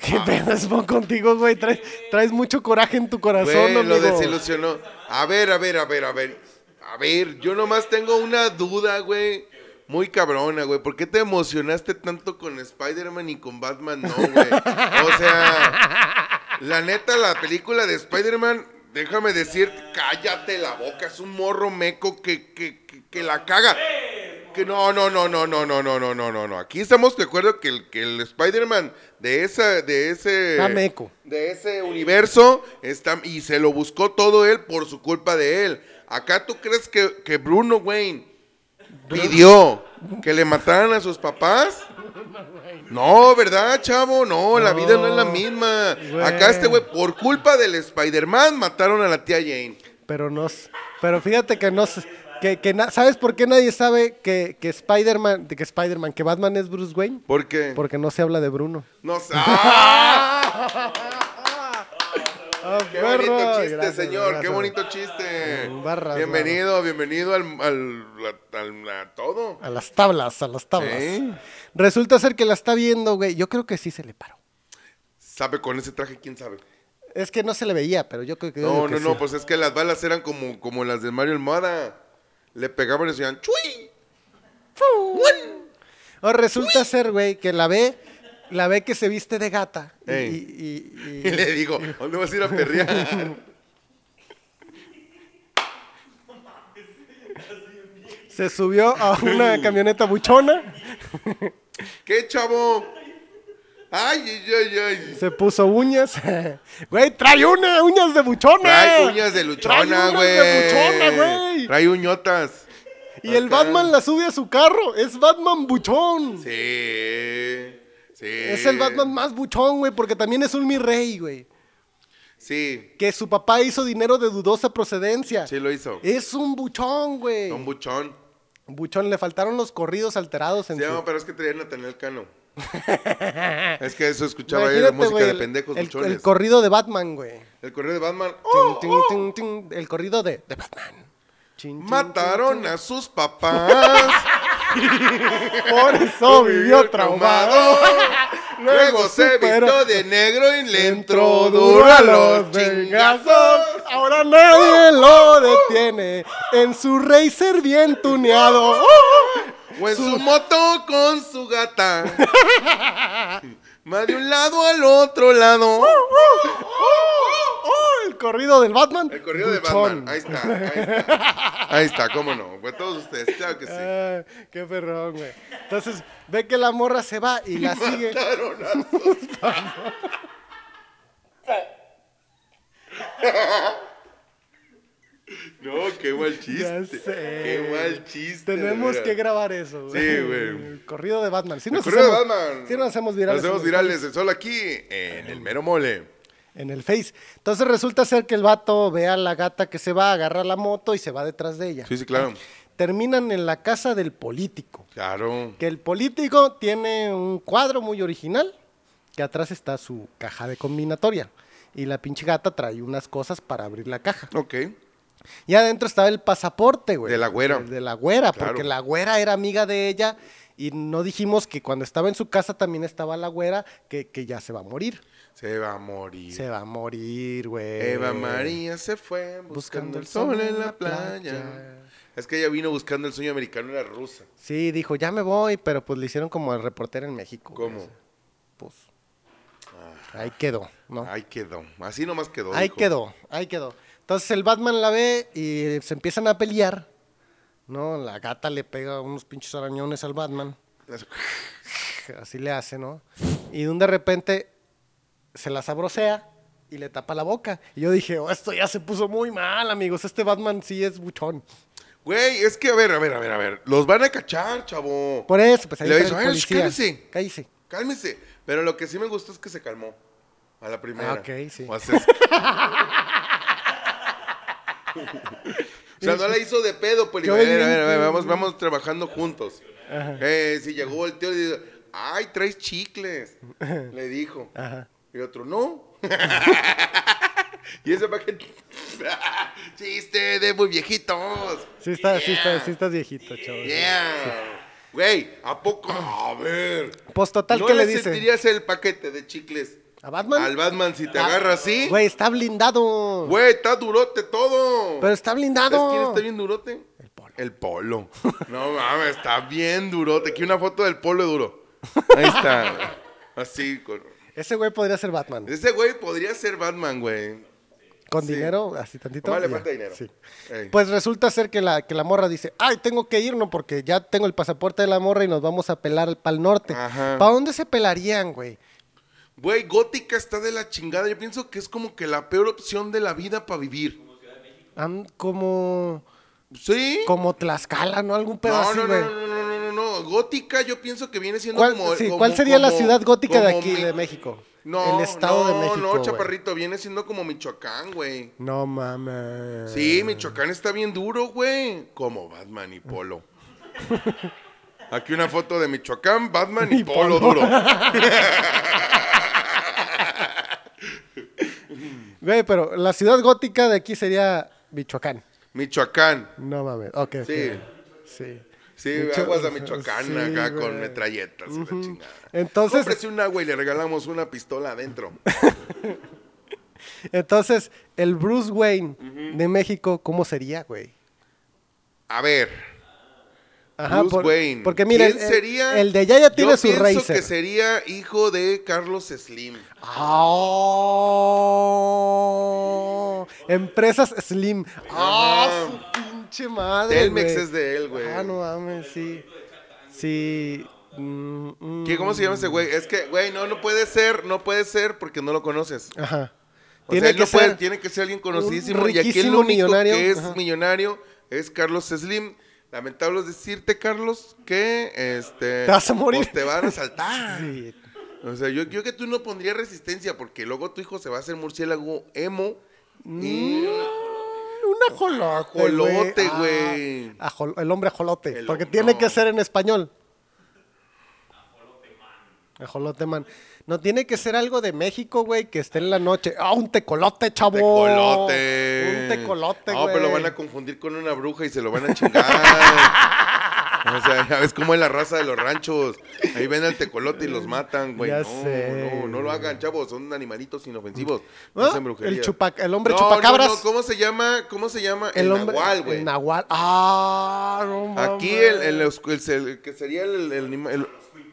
¿Qué pedo es po- contigo, güey? Traes, traes mucho coraje en tu corazón, Güey, lo amigo. desilusionó. A ver, a ver, a ver, a ver. A ver, yo nomás tengo una duda, güey. Muy cabrona, güey. ¿Por qué te emocionaste tanto con Spider-Man y con Batman no, güey? O sea, la neta, la película de Spider-Man, déjame decir, cállate la boca. Es un morro meco que, que, que, que la caga. Que no, no, no, no, no, no, no, no, no, no, no. Aquí estamos de acuerdo que el, que el Spider-Man de esa, de ese de ese universo está, y se lo buscó todo él por su culpa de él. ¿Acá tú crees que, que Bruno Wayne pidió que le mataran a sus papás? No, ¿verdad, chavo? No, la vida no es la misma. Acá este güey, por culpa del Spider-Man, mataron a la tía Jane. Pero no, pero fíjate que no, que, que ¿sabes por qué nadie sabe que, que Spider-Man, de que Spider-Man, que Batman es Bruce Wayne? ¿Por qué? Porque no se habla de Bruno. No sé. ¡Ah! Ah, ¡Qué bonito chiste, Gracias, señor! ¡Qué bonito chiste! Barras, bienvenido, bienvenido al, al, al- a todo. A las tablas, a las tablas. ¿Eh? Resulta ser que la está viendo, güey. Yo creo que sí se le paró. ¿Sabe con ese traje quién sabe? Es que no se le veía, pero yo creo que. No, no, que no, sí. pues es que las balas eran como, como las de Mario Almada. Le pegaban y decían ¡Chuy! O resulta ser, güey, que la ve, la ve que se viste de gata. y- Ey. y- y- Y le digo, ¿dónde vas a ir a perrear? se subió a una camioneta buchona, ¿Qué, chavo? ¡Ay, ay, ay, ay! se puso uñas. Güey, trae una, uñas de buchona. Trae uñas de Trae luchona, uñas güey. de buchona, güey. Trae uñotas. Y el. Batman la sube a su carro. Es Batman buchón. Sí. Sí. Es el Batman más buchón, güey, porque también es un mi rey, güey. Sí, Que su papá hizo dinero de dudosa procedencia. sí lo hizo. Es un buchón, güey. Un buchón. Buchón, le faltaron los corridos alterados en Sí, su... no, pero es que traía Nathaniel Cano. es que eso escuchaba ahí de Imagínate, música de pendejos el, el corrido de Batman, güey. El correo de Batman. ¡Oh! el corrido de, de Batman. Chin, Mataron a sus papás. Por eso vivió traumado. Luego se vistió de negro y le Entró duro a los chingazos. Ahora nadie lo detiene. En su racer bien tuneado. O en su moto con su gata. Va de un lado al otro lado. Oh, el corrido del Batman. El corrido de Buchón. Batman. Ahí está, ahí está. Ahí está, cómo no. Pues todos ustedes, claro que sí. Ah, qué perrón, güey. Entonces, ve que la morra se va y la sigue. A No, qué mal Ya chiste. sé. Qué mal chiste. de Tenemos que grabar eso, güey. Sí, güey. Corrido de Batman. El nos correo de hacemos- Batman. Sí nos hacemos virales. Nos hacemos virales el solo aquí en el mero mole. En el Face. Entonces resulta ser que el vato ve a la gata que se va, agarra la moto y se va detrás de ella. Sí, sí, claro. Terminan en la casa del político. Claro. Que el político tiene un cuadro muy original, que atrás está su caja de combinatoria. Y la pinche gata trae unas cosas para abrir la caja. Ok. Y adentro estaba el pasaporte, güey. De la güera. De la güera, Claro. porque la güera era amiga de ella. Y no dijimos que cuando estaba en su casa también estaba la güera, que, que ya se va a morir. Se va a morir. Se va a morir, güey. Eva María se fue buscando el sol en la playa. Es que ella vino buscando el sueño americano, era rusa. Sí, dijo, ya me voy, pero pues le hicieron como el reportero en México. güey. ¿Cómo? Pues. Ahí quedó, ¿no? Ahí quedó. Así nomás quedó. Ahí dijo. quedó, ahí quedó. Entonces el Batman la ve y se empiezan a pelear. ¿No? La gata le pega unos pinches arañones al Batman. Así le hace, ¿no? Y de un de repente se la sabrosea y le tapa la boca. Y yo dije, oh, esto ya se puso muy mal, amigos. Este Batman sí es buchón. Güey, es que a ver, a ver, a ver, a ver. Los van a cachar, chavo. Por eso, pues ahí Le dice, el "Ay, policía. cálmese". Cállese. Cálmese. Pero lo que sí me gustó es que se calmó. A la primera. Ah, ok, sí. O sea, es- O sea, no la hizo de pedo, pues. Qué digo, A ver, a ver, a ver, vamos, vamos trabajando juntos. Eh, si llegó el tío y dijo, ay, traes chicles. Le dijo. Ajá. Y otro, no. y ese paquete. Chiste de muy viejitos. Sí, está, sí, Yeah. está, sí estás viejito, chaval. Yeah. Güey, ¿a poco? A ver. Pues total, ¿No ¿qué le le dice? sentirías el paquete de chicles ¿A Batman? al Batman si te Ah, agarra así? Güey, está blindado. Güey, está durote todo. Pero está ¿Sabes blindado. quién está bien durote? El polo. El polo. No mames, está bien durote. Aquí una foto del polo duro. Ahí está. Así. Con... Ese güey podría ser Batman. Ese güey podría ser Batman, güey. Con sí. dinero, así tantito. Nomás le y ya. falta dinero. Sí. Pues resulta ser que la, que la morra dice, ay, tengo que irnos porque ya tengo el pasaporte de la morra y nos vamos a pelar para el norte. ¿Para dónde se pelarían, güey? Güey, Gótica está de la chingada. Yo pienso que es como que la peor opción de la vida para vivir. Am- como, Sí. como Tlaxcala, ¿no? Algún No, así, no, no, no, no, no, no, no. Gótica yo pienso que viene siendo ¿Cuál, como... sí, como- ¿cuál sería la como- ciudad gótica de como aquí, mi- de México? No, El Estado no, de México, no, güey. chaparrito, viene siendo como Michoacán, güey. No mames. Sí, Michoacán está bien duro, güey. Como Batman y Polo. Aquí una foto de Michoacán, Batman y, Y Polo, Polo. duro. Güey, pero la ciudad gótica de aquí sería Michoacán. Michoacán. No mames. Ok. Sí. Sí. Sí, Micho- aguas a Michoacán sí, acá güey. con metralletas la chingada. Entonces- Cómprese un agua y le regalamos una pistola adentro. Entonces, el Bruce Wayne de México, ¿cómo sería, güey? A ver, Ajá, Bruce por- Wayne. Porque mira, ¿Quién el, sería? el de ya ya tiene Yo su Racer. que sería hijo de Carlos Slim. Ah, empresas Slim. Ah, Ajá. su pinche madre. Telmex es de él, güey. Ah, no mames, sí. Sí. mm, mm. ¿Qué, ¿Cómo se llama ese güey? Es que, güey, no, no puede ser, no puede ser porque no lo conoces. Ajá. O sea, él no puede- tiene que ser alguien conocidísimo. Y aquí el único millonario. que es Ajá. millonario es Carlos Slim. Lamentable es decirte, Carlos, que este, Te vas a morir. pues, te van a saltar. Sí. O sea, yo, yo que tú no pondrías resistencia porque luego tu hijo se va a hacer murciélago emo y Un ajolote. Ajolote, Ah, güey. ajol- el hombre ajolote. El porque tiene que ser en español. Ajolote man. No tiene que ser algo de México, güey, que esté en la noche. Ah, un tecolote, chavo. tecolote. Un tecolote, No, güey. pero lo van a confundir con una bruja y se lo van a chingar. o sea, ya ves cómo es la raza de los ranchos. Ahí ven al tecolote y los matan, güey. Ya No, sé, no, no lo hagan, chavos. Son animalitos inofensivos. No, ¿Ah? hacen brujería. El chupa- el hombre No, chupacabras. no, no, ¿Cómo se llama? ¿Cómo se llama? El, El hombre. nahual, güey. El nahual. Ah, no. Aquí el, el, que sería el,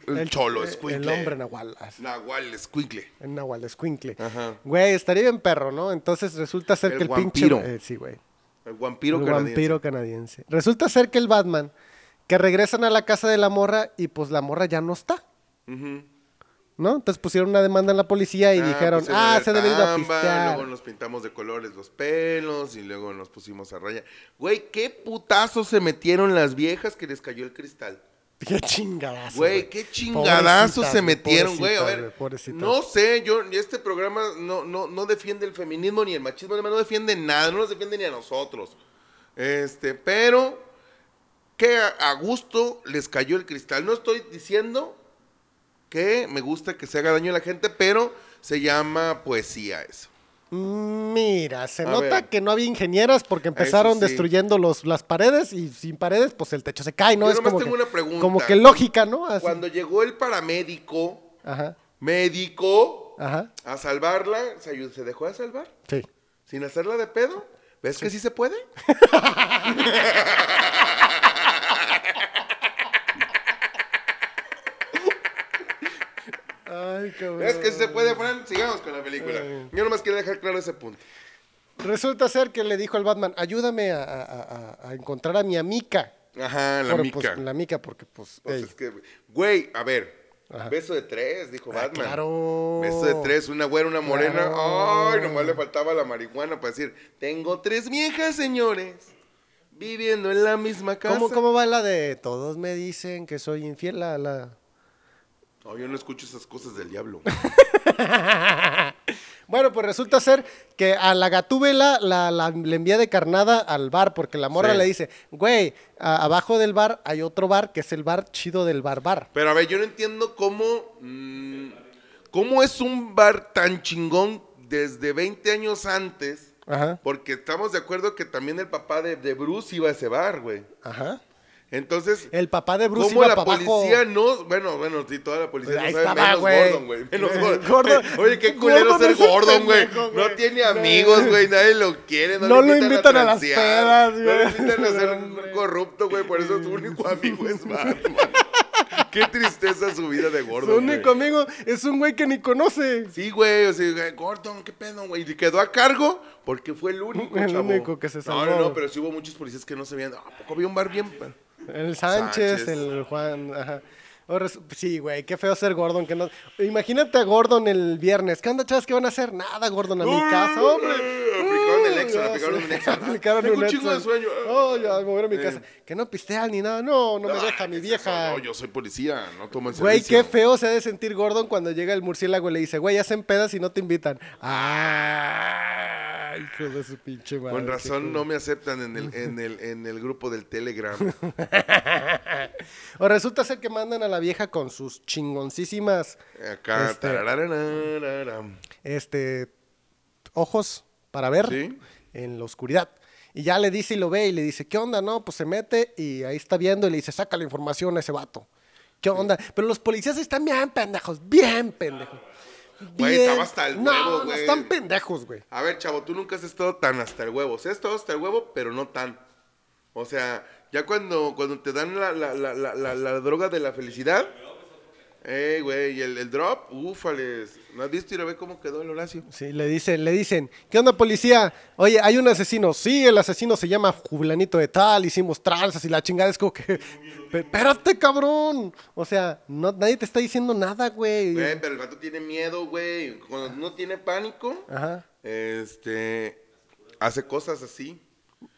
el- el cholo, El escuincle. hombre nahual. así. Nahual, escuincle. El nahual, escuincle. Ajá. Güey, estaría bien perro, ¿no? Entonces resulta ser El que el vampiro. pinche. eh, sí, güey. El vampiro el canadiense. vampiro canadiense. Resulta ser que el Batman, que regresan a la casa de la morra y pues la morra ya no está, Ujú. ¿no? Entonces pusieron una demanda en la policía y Ah, dijeron, pusieron ah, el se debe ir a pistear. Luego nos pintamos de colores los pelos y luego nos pusimos a raya. Güey, qué putazo se metieron las viejas que les cayó el cristal. Qué chingadazo. Güey, qué Pobrecitas, se metieron, güey. A ver, no sé, yo, este programa no, no, no defiende el feminismo ni el machismo, además no defiende nada, no nos defiende ni a nosotros. Este, pero que a gusto les cayó el cristal. No estoy diciendo que me gusta que se haga daño a la gente, pero se llama poesía eso. Mira, se A nota ver. que no había ingenieras porque empezaron sí. destruyendo los, las paredes y sin paredes, pues el techo se cae, ¿no? Yo es como tengo que, una pregunta. Como que lógica, ¿no? Así. Cuando llegó el paramédico, Ajá, médico, ajá, a salvarla, ¿se, ¿se dejó de salvar? sí. ¿Sin hacerla de pedo? ¿Ves que sí se puede? Ay, cabrón. ¿Ves que sí se puede, Fran? Sigamos con la película. Yo nomás quiero dejar claro ese punto. Resulta ser que le dijo al Batman, ayúdame a, a- a- a encontrar a mi amica. Ajá, la Por- mica. pues, la mica, porque pues... Pues es que, güey, a ver. Ajá. Beso de tres, dijo Ah, Batman. claro. Beso de tres, una güera, una morena. Claro. Ay, nomás le faltaba la marihuana para decir, tengo tres viejas, señores, viviendo en la misma casa. ¿Cómo, ¿Cómo va la de todos me dicen que soy infiel? La, la... No, yo no escucho esas cosas del diablo. Bueno, pues resulta ser que a la gatúbela la, la- le envía de carnada al bar porque la morra Sí. le dice, güey, a- abajo del bar hay otro bar que es el bar chido del bar bar. Pero a ver, yo no entiendo cómo. mm, ¿Cómo es un bar tan chingón desde 20 años antes? Ajá, Porque estamos de acuerdo que también el papá de, de Bruce iba a ese bar, güey. ajá. Entonces, El papá de Bruce ¿cómo iba la para abajo. policía no? Bueno, bueno, sí, toda la policía Pues ahí no sabe estaba, menos güey. Gordon, güey. Menos Gordon. Gordon- Oye, qué culero ser Gordon, güey. No tiene No. amigos, güey. Nadie lo quiere. No, No lo invitan a las transear, pedas, No güey. lo invitan a ser un corrupto, güey. Por eso su único amigo es Batman. qué tristeza su vida de Su Gordon, único güey. amigo es un güey que ni conoce. Sí, güey, o sea, Gordon, qué pedo, güey. Y quedó a cargo porque fue el único, El chavo. único que se No, salvó. no, no, pero sí hubo muchos policías que no se veían. ¿A poco había un bar bien? El Sánchez, Sánchez. el Juan, ajá. Sí, güey, qué feo ser Gordon. Que no... Imagínate a Gordon el viernes. ¿Qué onda, chavas? ¿Qué van a hacer? Nada, Gordon, a mi casa, hombre. Exxon, aplicaron un Exxon. Aplicaron Tengo un de sueño. Oh, ya, me voy a mi casa. Que no pistean ni nada. No, no me deja mi vieja. No, yo soy policía, no tomo el Güey, qué feo se ha de sentir Gordon cuando llega el murciélago y le dice, güey, hacen pedas y no te invitan. Ah, hijo de su pinche madre. Con razón no me aceptan en el, en el, en el grupo del Telegram. O resulta ser que mandan a la vieja con sus chingoncísimas Acá. Este- este, ojos para ver Sí. en la oscuridad. Y ya le dice y lo ve y le dice, ¿qué onda? No, pues se mete y ahí está viendo y le dice, saca la información a ese vato. ¿Qué onda? Pero los policías están bien pendejos, bien pendejos. Güey, Bien- estaba hasta el no, huevo, no, están pendejos, güey. A ver, chavo, tú nunca has estado tan hasta el huevo. O sea, has estado hasta el huevo, pero no tan. O sea, ya cuando, cuando te dan la, la, la- la droga de la felicidad. Eh, güey, y el, el drop, ufales. ¿No has visto y lo ve cómo quedó el Horacio? Sí, le dicen, le dicen, ¿qué onda policía? Oye, hay un asesino. Sí, el asesino se llama Jubilanito de tal, hicimos tranzas y la chingada es como que, "Pe- espérate, cabrón. O sea, no, nadie te está diciendo nada, güey. Güey, pero el vato tiene miedo, güey. Cuando no tiene pánico, Ajá. este, hace cosas así.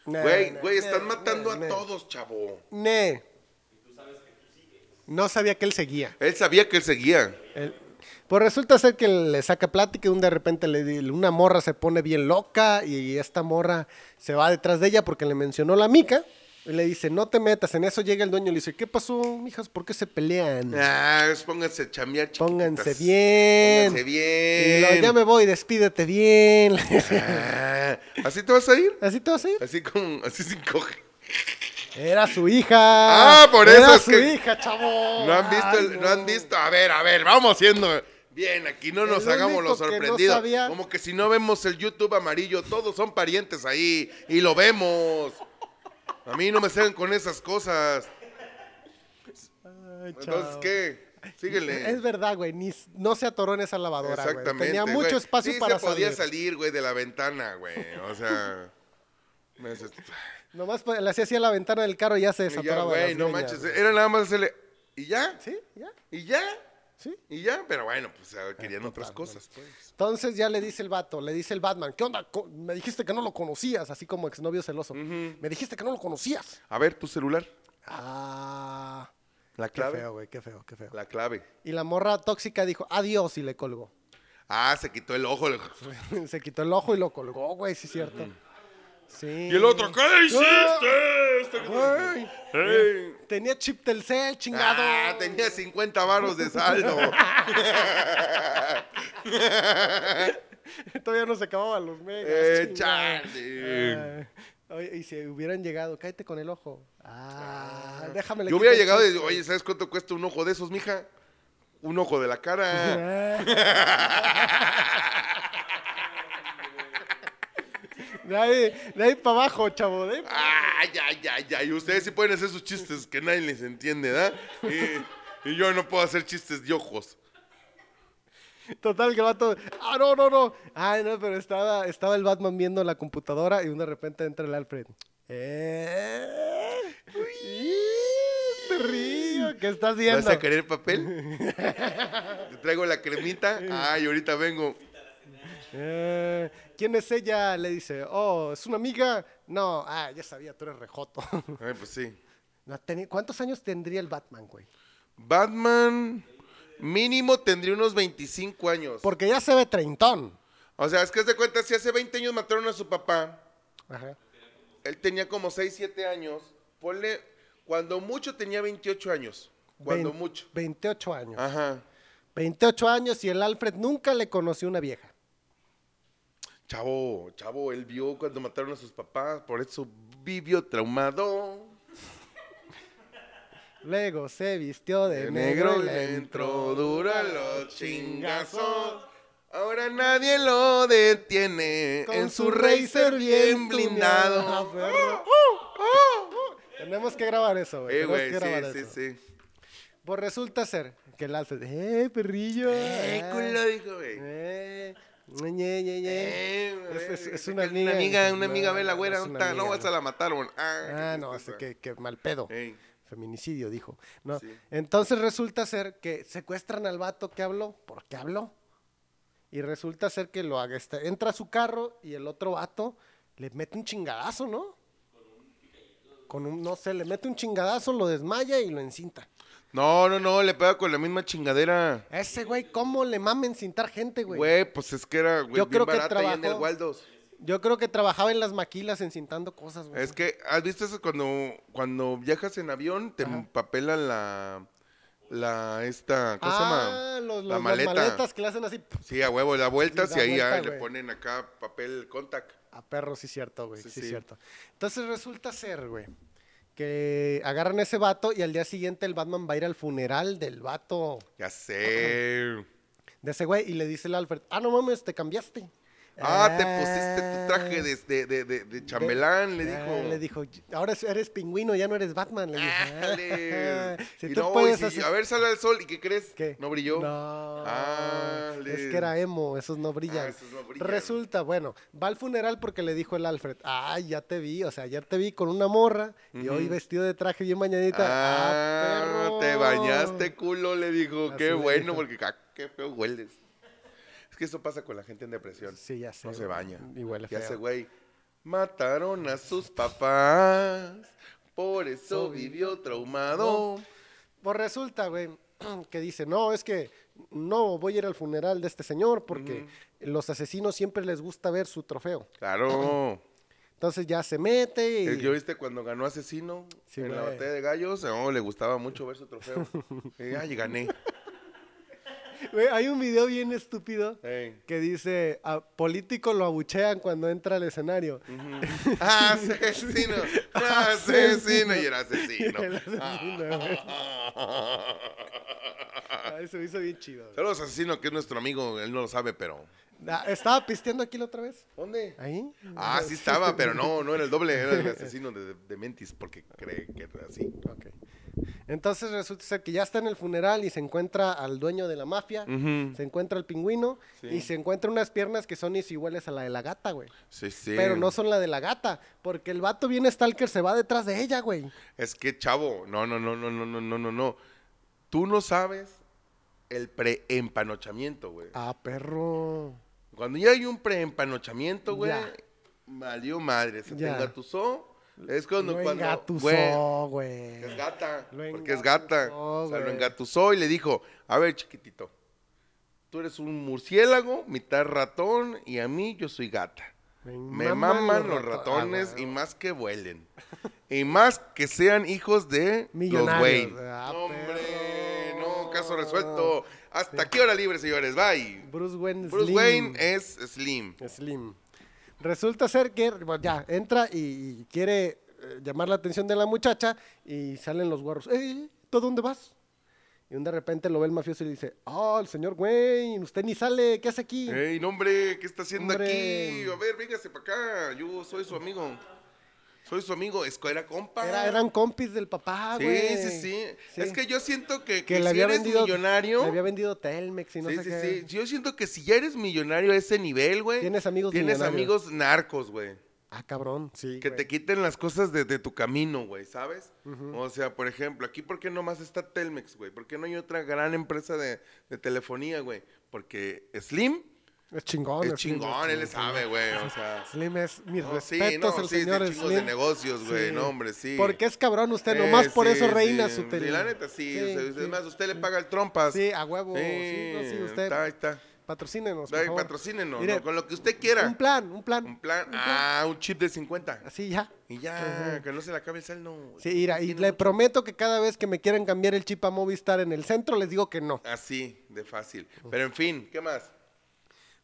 Güey, nah, güey, nah, están nah, matando a todos, chavo. Ne. No sabía que él seguía. Él sabía que él seguía. Él- Pues resulta ser que le saca plática y un de repente le, una morra se pone bien loca y esta morra se va detrás de ella porque le mencionó la mica y le dice, no te metas. En eso llega el dueño y le dice, ¿qué pasó, mijas? ¿Por qué se pelean? Ah, pues pónganse a chambear, chiquitas. Pónganse bien. Pónganse Y bien. luego, ya me voy, despídete bien. Ah, ¿Así te vas a ir? ¿Así te vas a ir? Así como, así sin coge. Era su hija. Ah, por Era eso es su que- hija, chavo. ¿No han visto? El- no. han visto? A ver, a ver, vamos haciendo. Bien, aquí no nos El hagamos los que no sorprendidos. sabía- Como que si no vemos el YouTube amarillo, todos son parientes ahí y lo vemos. A mí no me salen con esas cosas. Ay, Entonces. ¿qué? Síguele. Es verdad, güey. Ni, no se atoró en esa lavadora, güey. Exactamente. Tenía güey. mucho espacio Sí para se podía salir. salir, güey, de la ventana, güey. O sea. me Nomás pues, le hacía así a la ventana del carro y ya se ya, desatoraba. güey, no greñas, manches. güey. Era nada más hacerle. ¿Y ya? ¿Sí? ¿Ya? ¿Y ya? ¿Sí? ¿Y ya? Pero bueno, pues ah, querían otras cosas, pues. Entonces ya le dice el vato, le dice el Batman, ¿qué onda? Me dijiste que no lo conocías, así como exnovio celoso. Me dijiste que no lo conocías. A ver, tu celular. Ah, La qué clave. feo, güey, qué feo, qué feo. La clave. Y la morra tóxica dijo, adiós, y le colgó. Ah, se quitó el ojo. le- Se quitó el ojo y lo colgó, güey, sí es cierto. Sí. Y el otro, ¿qué hiciste? Este- Güey, tenía chip Telcel, chingado. Ah, tenía 50 varos de saldo. Todavía no se acababan los megas. eh, chale. Oye, y si hubieran llegado, cállate con el ojo. Ah, déjame le Yo hubiera llegado y chip. oye, ¿sabes cuánto cuesta un ojo de esos, mija? Un ojo de la cara. De ahí, de ahí para abajo, chavo. De ahí pa- Ah, ya, ya, ya. Y ustedes sí pueden hacer sus chistes que nadie les entiende, ¿verdad? Y, y yo no puedo hacer chistes de ojos. Total, que el vato. Ah, no, no, no. Ay, no, pero estaba, estaba el Batman viendo la computadora y de repente entra el Alfred. Eh. Uy, perrillo, ¿qué estás viendo? ¿Vas a querer papel? Te traigo la cremita. Ay, ahorita vengo. Eh, ¿Quién es ella? Le dice, oh, ¿es una amiga? No, ah, ya sabía, tú eres rejoto. Ay, pues sí. ¿Cuántos años tendría el Batman, güey? Batman mínimo tendría unos 25 años. Porque ya se ve treintón. O sea, es que de cuenta, si hace 20 años mataron a su papá, Ajá. él tenía como 6, 7 años. Ponle, cuando mucho tenía 28 años. Cuando mucho. 28 años. Ajá. 28 años y el Alfred nunca le conoció una vieja. Chavo, chavo, él vio cuando mataron a sus papás, por eso vivió traumado. Luego se vistió de, De negro, negro y le entró dura los chingazos. Ahora nadie lo detiene Con en su su racer bien blindado. Ah, perro. Tenemos que grabar eso, güey. Eh, Tenemos que grabar sí, sí, eso. sí. Pues resulta ser que el Alfred, eh, perrillo. Eh, ah, culo, dijo, güey. eh, ñe, ñe, ñe, ñe. Eh, Es- es- es una es amiga. Una amiga, una amiga, No, ve la no, güera, es ¿dónde una está? no amiga. vas a la mataron. Ah, Ah, no, ese que, que mal pedo. Ey, Feminicidio, dijo. No. Sí. Entonces resulta ser que secuestran al vato que habló. ¿Por qué habló? Y resulta ser que lo haga. este, entra a su carro y el otro vato le mete un chingadazo, ¿no? Con un, no sé, le mete un chingadazo, lo desmaya y lo encinta. No, no, no, le pega con la misma chingadera. Ese güey, ¿cómo le mama encintar gente, güey? Güey, pues es que era, güey, Yo bien creo que barata ahí en el trabajó- Waldos. Yo creo que trabajaba en las maquilas encintando cosas, güey. Es que, ¿has visto eso cuando, cuando viajas en avión, te Ajá. empapelan la, la, esta, ¿cómo se ah, llama? los, la los- maleta. las maletas que le hacen así Sí, a huevo, da vueltas Sí, y da ahí vuelta, ah, le güey. ponen acá papel contact. a perro, sí cierto, güey, sí, Sí, sí. cierto. Entonces resulta ser, güey, que agarran ese vato y al día siguiente el Batman va a ir al funeral del vato Ya sé. de ese güey y le dice el Alfred, ah, no mames, te cambiaste. Ah, te pusiste tu traje de, de, de, de- de chambelán, le Ah, dijo. le dijo, ahora eres pingüino, ya no eres Batman. Le dijo, Ájale. si Y tú no, puedes si- hacer- A ver, sale el sol. ¿Y qué crees? ¿Qué? ¿No brilló? No. Es que era emo, esos no brillan. Ah, esos no brillan. Resulta, bueno, va al funeral porque le dijo el Alfred, ay, ya te vi, o sea, ayer te vi con una morra y hoy vestido de traje bien bañadita. Ah, perro". te bañaste, culo, le dijo. Así qué bueno, dijo. porque ah, qué feo hueles. Que eso pasa con la gente en depresión. Sí, ya sé. No se baña. Y huele Y ese feo. güey, mataron a sus papás, por eso vivió traumado. Pues resulta, güey, que dice, no, es que no voy a ir al funeral de este señor porque los asesinos siempre les gusta ver su trofeo. Claro. Entonces ya se mete y... El que viste cuando ganó Asesino Sí, en la batalla de gallos, no, le gustaba mucho ver su trofeo. y, ay, gané. Hay un video bien estúpido que dice, a político lo abuchean cuando entra al escenario. Asesino, asesino, y era asesino. El asesino. Ay, se me hizo bien chido. güey. Saludos, asesino, que es nuestro amigo, él no lo sabe, pero. Ah, ¿Estaba pisteando aquí la otra vez? ¿Dónde? ¿Ahí? Ah, sí estaba, pero no, no era el doble, era el asesino de, de Mentis, porque cree que era así. Ok. Entonces resulta ser que ya está en el funeral y se encuentra al dueño de la mafia, se encuentra al pingüino Sí. y se encuentra unas piernas que son iguales a la de la gata, güey. Sí, sí. Pero no son la de la gata, porque el vato viene Stalker, se va detrás de ella, güey. Es que, chavo, no, no, no, no, no, no, no, no, no. Tú no sabes el preempanochamiento, güey. Ah, perro. Cuando ya hay un preempanochamiento, güey, valió madre. Se te engatusó. Es cuando, Lo cuando, engatusó, güey. Es gata. Lo porque es gata. O sea, lo güey. engatusó y le dijo, a ver, chiquitito, tú eres un murciélago, mitad ratón, y a mí yo soy gata. Me maman los ratones Ah, güey. y más que vuelen. y más que sean hijos de los. Wayne. Ah, No, hombre, no, caso resuelto. Hasta aquí hora libre, señores. Bye. Bruce Wayne Bruce Slim. Wayne es Slim. Slim. Resulta ser que bueno, ya entra y, y quiere eh, llamar la atención de la muchacha y salen los guarros. ¡Ey! ¿Tú dónde vas? Y un de repente lo ve el mafioso y le dice, oh, el señor Wayne, usted ni sale, ¿qué hace aquí? Ey, no, hombre, ¿qué está haciendo Hombre. aquí? A ver, véngase para acá. Yo soy su amigo. Soy su amigo. Es que era compa. Era- eran compis del papá, Sí, güey. sí, sí, Es que yo siento que, que que le si eres vendido millonario. Le había vendido Telmex y no sí, sé sí, qué. sí. Yo siento que si ya eres millonario a ese nivel, güey. Tienes amigos Tienes millonarios. amigos narcos, güey. Ah, cabrón, sí. Que güey. te quiten las cosas de, de tu camino, güey, ¿sabes? O sea, por ejemplo, aquí, ¿por qué nomás está Telmex, güey? ¿Por qué no hay otra gran empresa de, de telefonía, güey? Porque Slim Es chingón. es Slim, chingón, él le sí, sabe, sí. güey, o sea... Slim es mis No, sí, respetos no, el sí, sí, señor chingos Slim. de negocios, güey, Sí. no, hombre, sí. Porque es cabrón usted, Eh, nomás por sí, eso reina sí. su tele. Sí, la neta, sí. Sí, o sea, sí. Es más, usted le paga el trompas. Sí, a huevo. Sí, no, sí, usted. Está, ahí está. Patrocínenos, por favor. patrocínenos, Mire, ¿no? con lo que usted quiera. Un plan, un plan. Un plan. Ah, un chip de 50. Así ya. Y ya, que no se le acabe el sal, no. Sí, mira, y le mucho- prometo que cada vez que me quieran cambiar el chip a Movistar en el centro, les digo que no. Así, de fácil. Pero en fin, ¿qué más?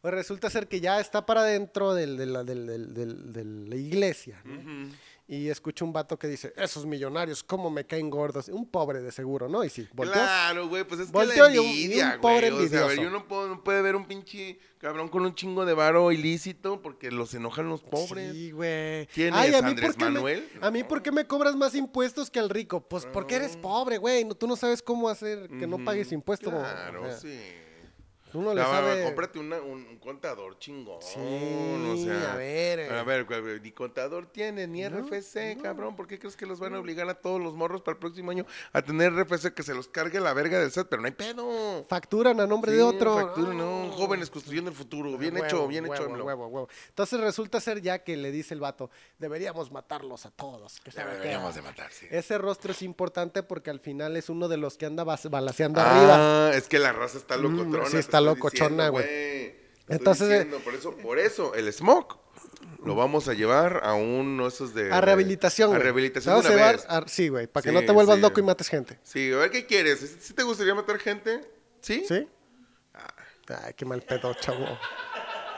Pues resulta ser que ya está para dentro del- de, la, del- del- del- de la iglesia, ¿no? Y escucho un vato que dice, esos millonarios, ¿cómo me caen gordos? Un pobre de seguro, ¿no? Y sí, volteó. Claro, güey, pues es que la y un- y un envidia, pobre güey. O sea, envidioso. yo no puedo, no puede ver un pinche cabrón con un chingo de varo ilícito porque los enojan los pobres. Sí, güey. ¿Quién Ay, es, ¿a mí Andrés por qué me- Manuel? a mí, ¿por qué me cobras más impuestos que al rico? Pues porque eres pobre, güey. No, tú no sabes cómo hacer que no pagues impuestos. Claro, O sea, sí. Uno le sabe... Cómprate una- un, un contador chingón. Sí, o sea, a ver, eh. A ver, ni contador tiene, ni RFC, cabrón. ¿Por qué crees que los van a obligar a todos los morros para el próximo año a tener RFC que se los cargue la verga del SAT? Pero no hay pedo. Facturan a nombre Sí, de otro. factura, no, jóvenes construyendo el futuro. Bien Huevo, hecho, bien huevo, hecho. Huevo, huevo. Entonces resulta ser ya que le dice el vato, deberíamos matarlos a todos. que sabe qué". Deberíamos de matarse. Ese rostro es importante porque al final es uno de los que anda bas- balaceando arriba. Ah, es que la raza está locotrona. sí, te está locochona, güey. Entonces, eh, diciendo, por eso, por eso, el smoke lo vamos a llevar a uno esos de... A rehabilitación, A rehabilitación de una a vez. llevar a- sí, güey, para que Sí, no te vuelvas sí. loco y mates gente. Sí, a ver qué quieres. ¿Sí- ¿Sí te gustaría matar gente? ¿Sí? ¿Sí? Ay, qué mal pedo, chavo.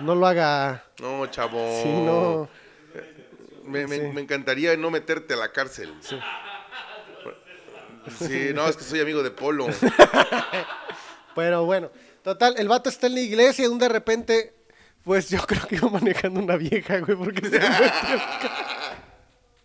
No lo haga. No, chavo. Sí, no. Me, me- Sí. me encantaría no meterte a la cárcel. Sí. no, es que soy amigo de Polo. Pero bueno, total, el vato está en la iglesia y un de repente, pues yo creo que iba manejando una vieja, güey, porque se metió el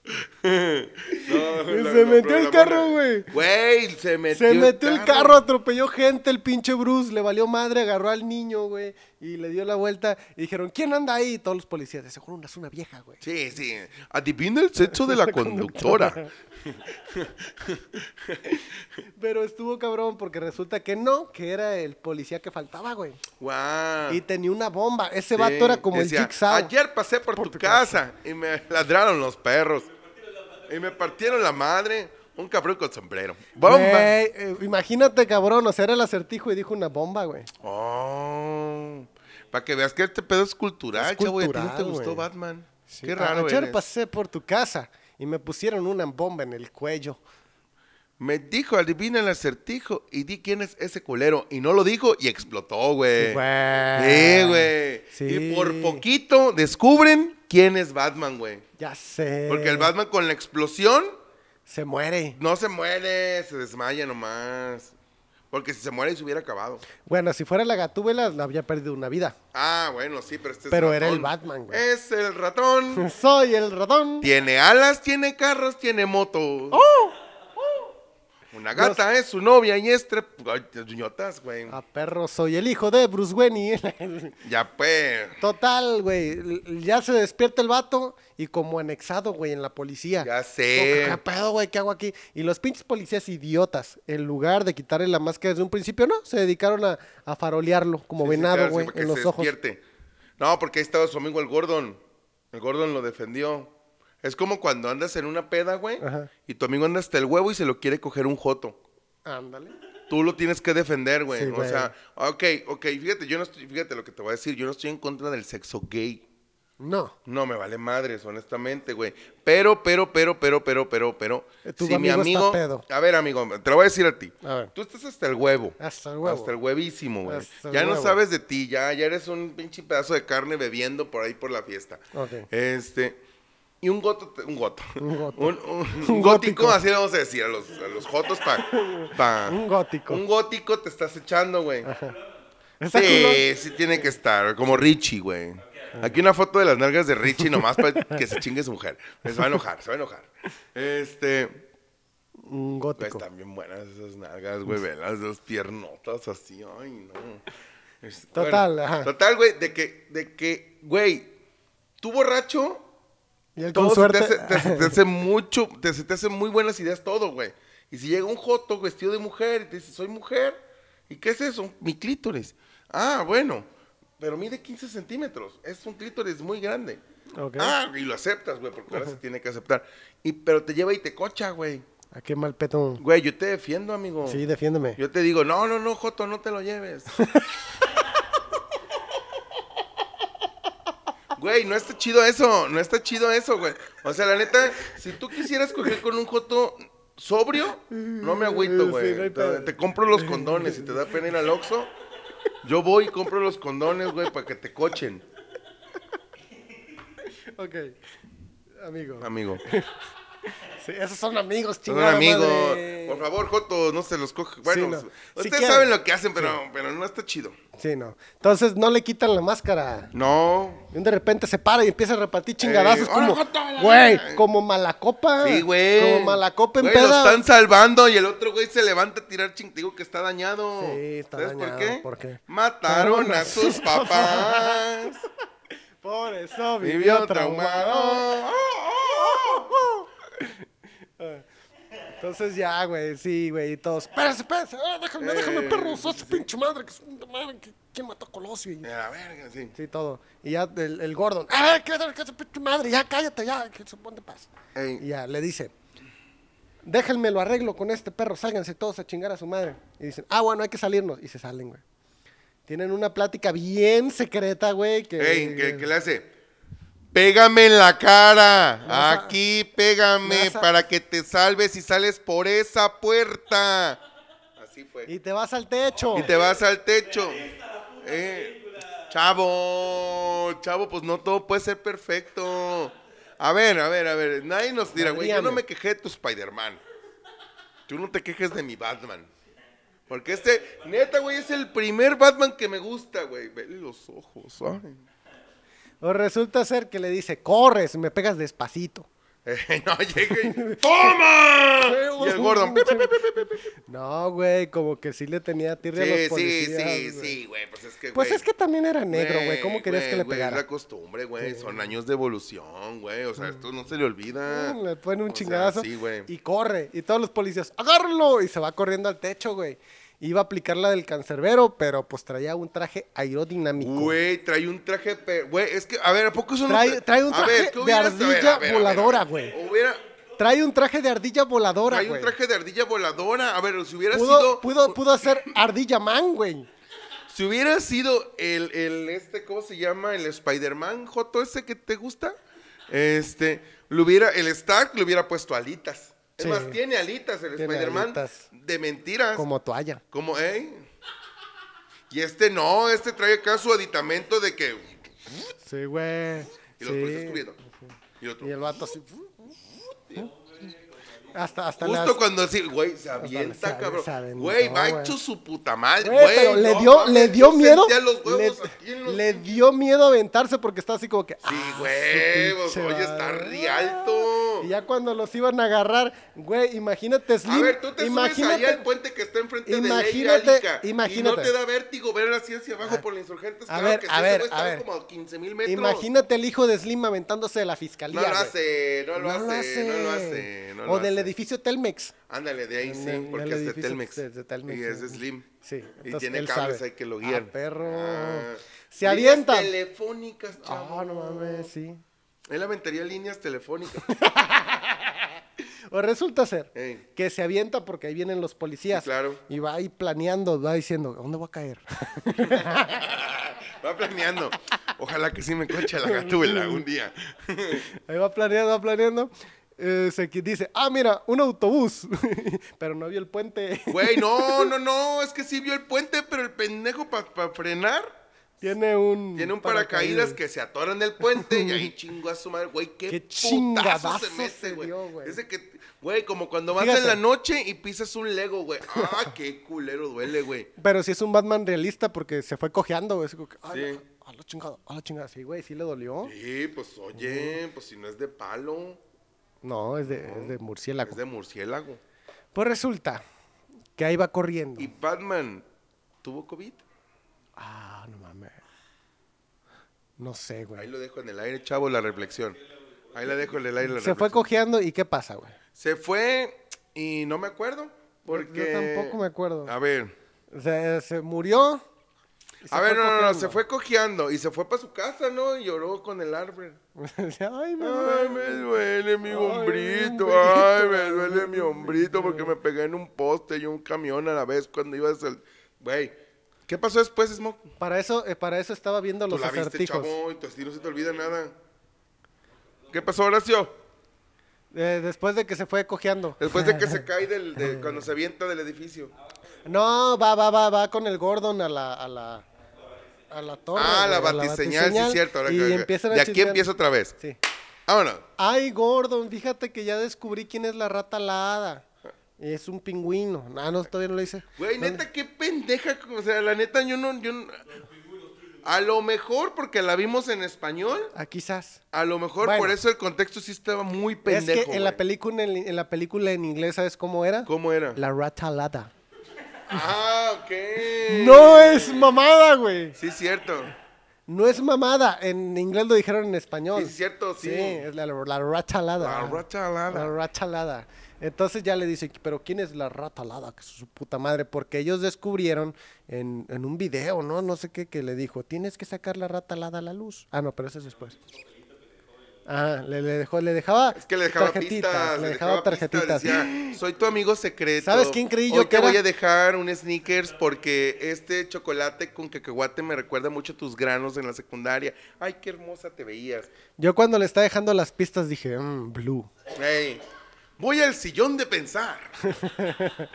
No, Se metió el carro, güey. Güey, se metió, Se metió el carro, atropelló gente, el pinche Bruce, le valió madre, agarró al niño, güey, y le dio la vuelta y dijeron, ¿quién anda ahí? Y todos los policías, de seguro es una vieja, güey. Sí, sí. Adivina el sexo de la conductora. Pero estuvo cabrón porque resulta que no, que era el policía que faltaba, güey. Y tenía una bomba. Ese Sí, vato era como decía, el Jigsaw. Ayer pasé por, tu, casa, y me ladraron los perros. Y me partieron la madre. Un cabrón con sombrero. ¡Bomba! Eh, imagínate, cabrón, o sea, era el acertijo y dijo una bomba, güey. Oh, para que veas que este pedo es cultural, Es chavo. ¿y a ti no te cultural, gustó. Batman? Sí. Qué raro Ayer eres. pasé por tu casa y me pusieron una bomba en el cuello. Me dijo, adivina el acertijo y di quién es ese culero. Y no lo dijo y explotó, güey. Sí, güey. Sí, güey. Sí. Y por poquito descubren quién es Batman, güey. Ya sé. Porque el Batman con la explosión Se muere. no se muere, se desmaya nomás. Porque si se muere se hubiera acabado. Bueno, si fuera la gatúbela, le había perdido una vida. Ah, bueno, sí, pero este es Pero era ratón. el Batman, güey. Es el ratón. Soy el ratón. tiene alas, tiene carros, tiene motos. ¡Oh! Una gata es su novia y es tre- Ay, ñotas, güey. A perro, soy el hijo de Bruce Wayne. Ya pues. Total, güey. Ya se despierta el vato y como anexado, güey, en la policía. Ya sé. ¿Qué pedo, güey? ¿Qué hago aquí? Y los pinches policías idiotas, en lugar de quitarle la máscara desde un principio, no, se dedicaron a, a farolearlo como Sí, venado, sí, güey, en se los ojos. despierte. No, porque ahí estaba su amigo el Gordon. El Gordon lo defendió. Es como cuando andas en una peda, güey, Ajá. y tu amigo anda hasta el huevo y se lo quiere coger un joto. Ándale. Tú lo tienes que defender, güey. Sí, o güey. sea, ok, ok, fíjate, yo no estoy, fíjate lo que te voy a decir, yo no estoy en contra del sexo gay. No. No me vale madres, honestamente, güey. Pero, pero, pero, pero, pero, pero, pero. Eh, tu si mi amigo está amigo. pedo. A ver, amigo, te lo voy a decir a ti. A ver. Tú estás hasta el huevo. Hasta el huevo. Hasta el huevísimo, güey. Hasta el Ya no sabes de ti, ya, ya eres un pinche pedazo de carne bebiendo por ahí por la fiesta. Ok. Este. Y un goto, un goto. Un goto. Un, un- Un un gótico, gótico. así le vamos a decir a los, a los jotos pa, pa- Un gótico. Un gótico te estás echando, güey. ¿Está Sí, sí tiene que estar, como Richie, güey. Aquí una foto de las nalgas de Richie nomás para que se chingue su mujer. Se va a enojar, se va a enojar. Este, Un gótico. están bien buenas esas nalgas, güey, velas, dos piernotas así, ay, no. Es- Total, bueno, ajá. Total, güey, de que, de que, güey, tú borracho, Y él todo con se suerte. te, hace, te hace- te hace mucho, te, se te hacen muy buenas ideas todo, güey. Y si llega un joto vestido de mujer y te dice, soy mujer, ¿y qué es eso? Mi clítoris. Ah, bueno, pero mide 15 centímetros, es un clítoris muy grande. Ah, y lo aceptas, güey, porque ahora se tiene que aceptar. Y, pero te lleva y te cocha, güey. ¿A qué mal peto? Güey, yo te defiendo, amigo. Sí, defiéndeme. Yo te digo, no, no, no, Joto, no te lo lleves. Güey, no está chido eso, no está chido eso, güey. O sea, la neta, si tú quisieras coger con un Joto sobrio, no me agüito, güey. te, te compro los condones, si te da pena ir al Oxxo, yo voy y compro los condones, güey, para que te cochen, Ok. Amigo. amigo. Sí, esos son amigos, Son chingada amigos. madre. Por favor, Joto, no se los coge. Bueno, no. Ustedes saben lo que hacen, pero, pero no está chido. Sí, no. Entonces no le quitan la máscara. No. Y de repente se para y empieza a repartir chingadazos Eh, como, ¡ahora, Joto, la güey, como malacopa. Sí, güey. Como malacopa en Güey, lo están salvando y el otro güey se levanta a tirar ching. Digo que está dañado. Sí, está ¿Sabes dañado, por qué? ¿por qué? Mataron a sus papás. Por eso Vivió traumado. Entonces ya, güey, sí, güey, y todos. Espérense, espérense, ah, déjame, Eh, déjame, perro, sos sí. pinche madre, que es una madre, que- ¿quién mató a Colosio? Y- la verga, sí. Sí, todo. Y ya el, el Gordon, ¡ah, qué es pinche madre! Ya cállate, ya, que se pone paz. Ey. Y ya le dice, déjenme lo arreglo con este perro, sálganse todos a chingar a su madre. Y dicen, ah, bueno, hay que salirnos. Y se salen, güey. Tienen una plática bien secreta, güey, que... Ey, ¿qué, qué le hace? Pégame en la cara. A- Aquí pégame a- para que te salves y sales por esa puerta. Así fue. Y te vas al techo. Y te vas al techo. Eh, chavo, chavo, pues no todo puede ser perfecto. A ver, a ver, a ver. Nadie nos dirá, güey, yo no me quejé de tu Spider-Man. Tú no te quejes de mi Batman. Porque este, neta, güey, es el primer Batman que me gusta, güey. Vele los ojos, ay. O resulta ser que le dice, corres, me pegas despacito. Eh, no, llega y ¡Toma! Y el Gordon. No, güey, como que sí le tenía tirria a los Sí, sí, policías. sí, güey. sí, güey. Pues es que, Pues es que también era negro, güey. ¿Cómo querías que le güey, pegara? Es la costumbre, güey. Son años de evolución, güey. O sea, esto no se le olvida. Mm, Le pone un O sea, chingadazo sí, güey. y corre. Y todos los policías, agárralo. Y se va corriendo al techo, güey. Iba a aplicar la del cancerbero, pero pues traía un traje aerodinámico. Güey, trae un traje. pe- Güey, es que, a ver, ¿a poco eso no Trae- trae un A traje ¿qué de hubieras- a ver, ardilla a ver, a ver, voladora, a ver. güey. Hubiera. Trae un traje de ardilla voladora, Trae güey. un traje de ardilla voladora. A ver, si hubiera Pudo, sido. pudo, pudo hacer ardilla man, güey. Si hubiera sido el, el, este, ¿cómo se llama? El Spider-Man, Joto, ese que te gusta. Este, lo hubiera, el Stark le hubiera puesto alitas. Sí. más, tiene alitas el Tiene Spider-Man alitas. de mentiras. Como toalla. Como, ¿eh? Y este no, este trae acá su aditamento de que. Sí, güey. Y los Sí. policías cubriendo. Y otro. Y el vato así. Hasta, hasta Justo las- cuando así, güey, se avienta, cabrón. se aventó, Güey, va hecho su puta madre, Güey, güey. pero le dio, le dio miedo. los Le, huevos aquí en los- le dio miedo aventarse porque está así como que. Sí, ah, güey, pues, oye, está madre. re alto. Y ya cuando los iban a agarrar, güey, imagínate Slim. A ver, tú te subes imagínate, al puente que está enfrente de Ley Imagínate, Gálica, imagínate. Y no te da vértigo ver así hacia abajo por la insurgentes. a claro ver, que a sí, ver, a estaba ver. como a 15 mil metros. Imagínate el hijo de Slim aventándose de la fiscalía. No lo hace, no lo hace, no lo hace. no lo o del hace. Edificio Telmex. Ándale, de ahí En sí, porque es de edificio Telmex. de- de Telmex, Y es. Slim. Sí. Y tiene él cables sabe. ahí que lo Ah, guían. perro. Ah. Se Líneas avienta. telefónicas, chavo. Ah, no mames, sí. Él aventaría líneas telefónicas. O resulta ser Ey. que se avienta porque ahí vienen los policías. Sí, claro. Y va ahí planeando, va diciendo, ¿a dónde voy a caer? Va planeando. Ojalá que sí me conche la gatúbela un día. Ahí va planeando, va planeando. Eh, se dice, ah, mira, un autobús. Pero no vio el puente. Güey, no, no, no. Es que sí vio el puente, pero el pendejo para frenar. Tiene un... Tiene un paracaídas que se atoran del puente y ahí chingó a su madre. Güey, qué, Qué putazo se mete, güey. Ese que, güey, como cuando vas Fíjate. en la noche y pisas un Lego, güey. Ah, qué culero duele, güey. Pero sí es un Batman realista porque se fue cojeando, güey. así como que, "Ay, Sí. A la chingada, a la chingada. Sí, güey, sí le dolió. Sí, pues oye, pues si no es de palo, No, es de, es de murciélago. es de murciélago. Pues resulta que ahí va corriendo. ¿Y Batman tuvo COVID? Ah, no mames. No sé, Ahí güey. lo dejo en el aire, chavo, la reflexión. Ahí la dejo en el aire la Se fue cojeando y ¿qué pasa, güey? Se fue y no me acuerdo. Porque... Yo tampoco me acuerdo. A ver. Se, se murió. A ver, no, no, no, se fue cojeando y se fue para su casa, ¿no? Y lloró con el árbol. Ay, me Ay, me duele mi Ay, hombrito, hombrito, ay, me duele mi hombrito porque me pegué en un poste y un camión a la vez cuando ibas al... Güey, ¿qué pasó después, Smoke? Para eso, eh, para eso estaba viendo Tú los la viste, chavo, y tú así no se te olvida nada. ¿Qué pasó, Horacio? Eh, después de que se fue cojeando. Después de que se cae del, de, cuando se avienta del edificio. No, va, va, va, va con el Gordon a la, a la, a la torre. ah, la güey, batiseñal, sí es cierto. Ahora y que- empiezan a de aquí empieza otra vez. Sí. Vámonos. Ay, Gordon, fíjate que ya descubrí quién es la rata alada. Es un pingüino. Ah, no, todavía no lo hice. Güey, neta, qué pendeja. O sea, la neta, yo no. Yo no- a lo mejor porque la vimos en español. Ah, quizás. A lo mejor Bueno. por eso el contexto sí estaba muy pendejo. es que en la, película, en, en la película en inglés, ¿sabes cómo era? ¿Cómo era? La rata alada. Ah, ok. No es mamada, güey. Sí, cierto. No es mamada. En inglés lo dijeron en español. Sí, sí, cierto, sí. es la, la rata alada. La rata alada. La rata alada. Entonces ya le dice, pero ¿quién es la rata alada? Que es su puta madre. Porque ellos descubrieron en, en un video, ¿no? No sé qué, que le dijo, tienes que sacar la rata alada a la luz. Ah, no, pero eso es después. Ah, le, le dejó, le dejaba Es que le dejaba tarjetitas, pistas. le dejaba tarjetitas. pistas, decía, soy tu amigo secreto. ¿Sabes quién creí yo Hoy que te voy a dejar un sneakers porque este chocolate con cacahuate me recuerda mucho a tus granos en la secundaria. Ay, qué hermosa te veías. Yo cuando le estaba dejando las pistas dije, mmm, blue. Ey, voy al sillón de pensar.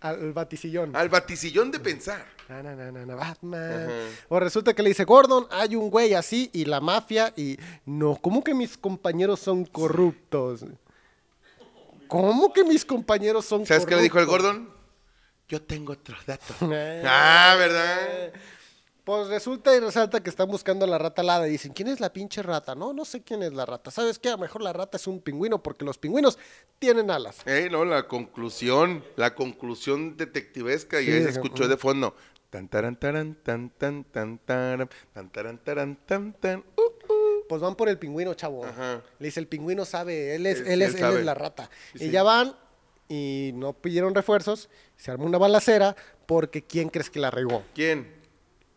Al baticillón. Al baticillón de pensar. Na, na, na, na, Batman. Ajá. O resulta que le dice, Gordon, hay un güey así y la mafia y no, ¿cómo que mis compañeros son corruptos? ¿Cómo que mis compañeros son ¿Sabes qué le dijo el corruptos? Gordon? Yo tengo otros datos. Eh. ah, ¿verdad? Pues resulta y resalta que están buscando a la rata alada y dicen, ¿quién es la pinche rata? No, no sé quién es la rata. ¿Sabes qué? A lo mejor la rata es un pingüino porque los pingüinos tienen alas. Ey, no, la conclusión, la conclusión detectivesca y ahí se escuchó de fondo. Tan taran taran tan tan tan taran, tan taran taran tan tan. Uh, uh. Pues van por el pingüino, chavo. Ajá. Le dice, el pingüino sabe, él es, Es- él es, él él es la rata. Sí, y ya van y no pidieron refuerzos, se armó una balacera porque ¿quién crees que la regó? ¿Quién?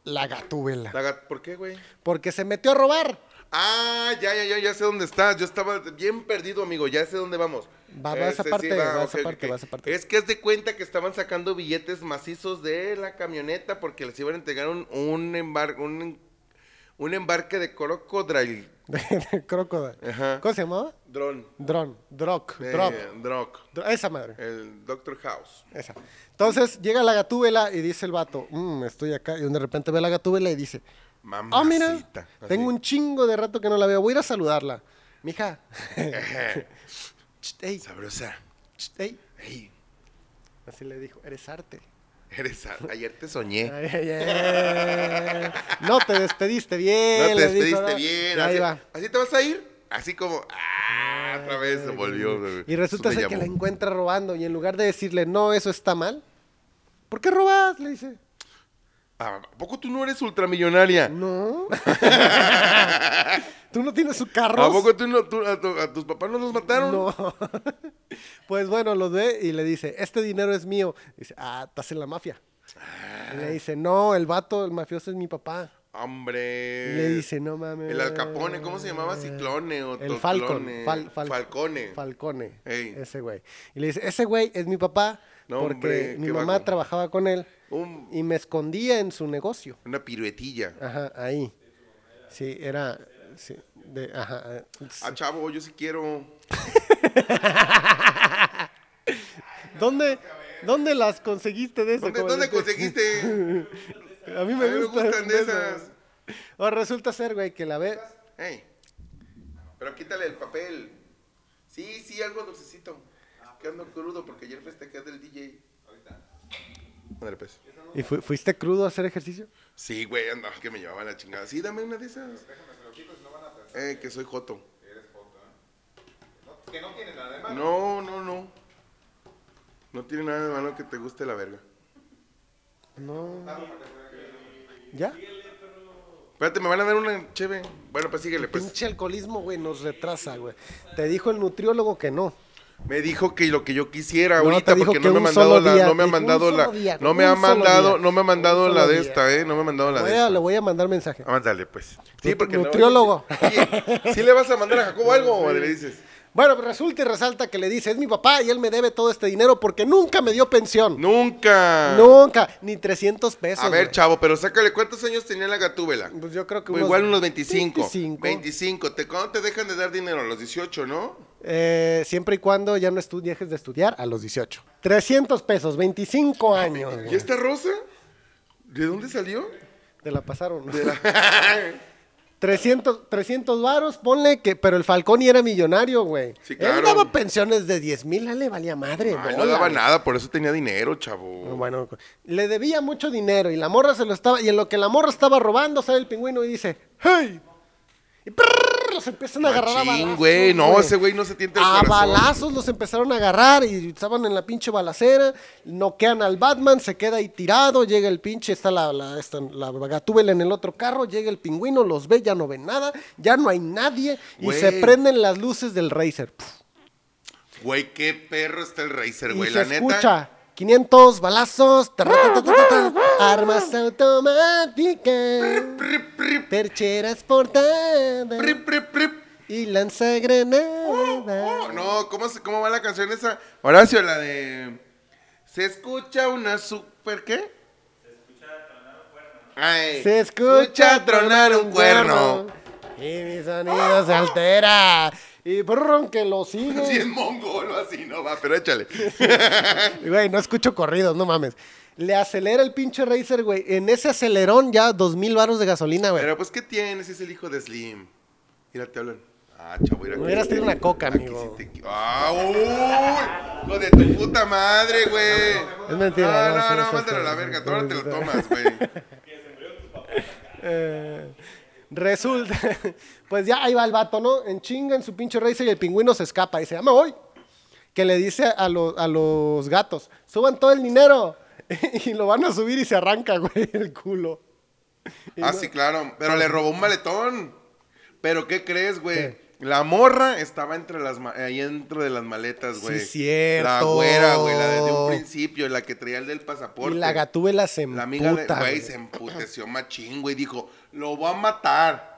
La gatúbela. La gat- ¿Por qué, güey? Porque se metió a robar. Ah, ya, ya, ya, ya sé dónde estás. Yo estaba bien perdido, amigo. Ya sé dónde vamos. Va, va esa Ese parte, va, va esa parte, ok. va esa parte. Es que es de cuenta que estaban sacando billetes macizos de la camioneta porque les iban a entregar un, un, embar- un, un embarque de crocodile. De Crocodile. Ajá. ¿Cómo se llamaba? Dron. Dron. Droc. Eh, Drop. Esa madre. El Doctor House. Esa. Entonces llega la gatúbela y dice el vato, "Mm, estoy acá. Y de repente ve a la gatúbela y dice, Mamacita. ah, mira, Así. tengo un chingo de rato que no la veo. Voy a ir a saludarla. Mija. Ey, Sabrosa. ey. Ey, Así le dijo, eres arte. Eres a- Ayer te soñé. No te despediste bien. No te dijo, despediste bien. Así, así te vas a ir. Así como, ah, otra vez se volvió. Y resulta ser que la encuentra robando y en lugar de decirle, no, eso está mal, ¿por qué robas? Le dice, ¿A poco tú no eres ultramillonaria? no. ¿Tú no tienes su carro? ¿A poco tú no, tú- a, tu- a tus papás no los mataron? No. pues bueno, lo ve y le dice, este dinero es mío. Dice, ah, estás en la mafia. Y le dice, no, el vato, el mafioso es mi papá. Hombre. Y le dice, no mames. El Alcapone, ¿cómo se llamaba? Ciclone o El Falcon. Fal- fal- Falcone. Falcone. Ey. Ese güey. Y le dice, ese güey es mi papá No, porque hombre, mi mamá vago. trabajaba con él y me escondía en su negocio. una piruetilla. Ajá, ahí. Sí, era... Sí, de, ajá. eh, sí. Ah, chavo, yo sí quiero. ¿Dónde, ¿Dónde las conseguiste de eso? ¿Dónde, conseguiste? A mí A me, mí me gustan, gustan de esas. O resulta ser, güey, que la ve... Ey. Pero quítale el papel. Sí, sí, algo dulcecito. Que ando crudo porque ayer festejé del DJ. Ahorita. Ándale, pues. ¿Y fu- fuiste crudo a hacer ejercicio? Sí, güey, anda, que me llevaban la chingada. Sí, dame una de esas. Eh, que soy joto. Que no tiene nada de malo. No, no, no. No tiene nada de malo que te guste la verga. No. ¿Ya? Espérate, me van a dar una cheve. Bueno, pues síguele, pues. Pinche alcoholismo, güey, nos retrasa, güey. Te dijo el nutriólogo que no. Me dijo que lo que yo quisiera No, ahorita porque que no me mandado la día, no me ha mandado la día, no me ha mandado no me ha mandado la de día. esta, eh, no me ha mandado la de a, esta. le voy a mandar mensaje. Ah, mándale, pues. Sí, porque no- nutriólogo. Oye, ¿sí le vas a mandar a Jacobo algo o le dices? Bueno, resulta y resalta que le dice, es mi papá y él me debe todo este dinero porque nunca me dio pensión. Nunca. Nunca, ni 300 pesos. A ver, güey. chavo, pero sácale cuántos años tenía la gatúbela. Pues yo creo que Pues unos igual unos 25. 25. 25. ¿Te, ¿Cuándo te dejan de dar dinero? A los 18, ¿no? Eh, siempre y cuando ya no dejes de estudiar a los 18. 300 pesos, 25 años. güey. ¿Y esta rosa? ¿De dónde salió? Te la pasaron. De la- 300, 300 varos, ponle que, pero el Falconi era millonario, güey. Sí, Él claro. daba pensiones de 10 mil, le valía madre. Ay, no daba nada, por eso tenía dinero, chavo. Bueno, le debía mucho dinero y la morra se lo estaba, y en lo que la morra estaba robando, sale el pingüino y dice, ¡Hey! Y los empiezan a agarrar a balazos. güey. No, ese güey no se tienta el A corazón. balazos los empezaron a agarrar y estaban en la pinche balacera. Noquean al Batman, se queda ahí tirado. Llega el pinche, está la, la, esta- la gatúbela en el otro carro. Llega el pingüino, los ve, ya no ven nada. Ya no hay nadie. Y se prenden las luces del Racer. Güey, qué perro está el Racer, y güey. se La neta. escucha 500 balazos, armas automáticas, percheras portadas y lanzagranadas. Oh, no, ¿cómo, se- ¿cómo va la canción esa? Horacio, la de... Se escucha una super... ¿Qué? Ay, Se escucha tronar un cuerno y mi sonido se altera. Y brrr, que lo sigue. Si es mongol o así, no va, pero échale. Güey, no escucho corridos, no mames. Le acelera el pinche Racer, güey. En ese acelerón ya dos mil baros de gasolina, güey. Pero pues, ¿qué tienes? Es el hijo de Slim. Mira, te hablan. Ah, chavo, mira. Hubieras tenido una coca, Aquí amigo. sí te- Ah, uy. Hijo de tu puta madre, güey. Es mentira, No, no, no, no, sí, mándalo a la verga. Tú ahora te lo tomas, güey. Eh, resulta, pues ya ahí va el vato, ¿no? En chinga en su pinche Racer y el pingüino se escapa. Y dice, ya me voy. Que le dice a, los- a los gatos, suban todo el dinero. y lo van a subir y se arranca, güey, el culo. Y Ah, no- sí, claro. Pero le robó un maletón. Pero, ¿qué crees, güey? ¿Qué? La morra estaba entre las ahí dentro de las maletas, güey. Sí, cierto. La güera, güey, la de un principio, la que traía el del pasaporte. Y la gatúbela se La amiga de, emputa, güey, güey. se emputeció machín, güey. Dijo, lo voy a matar.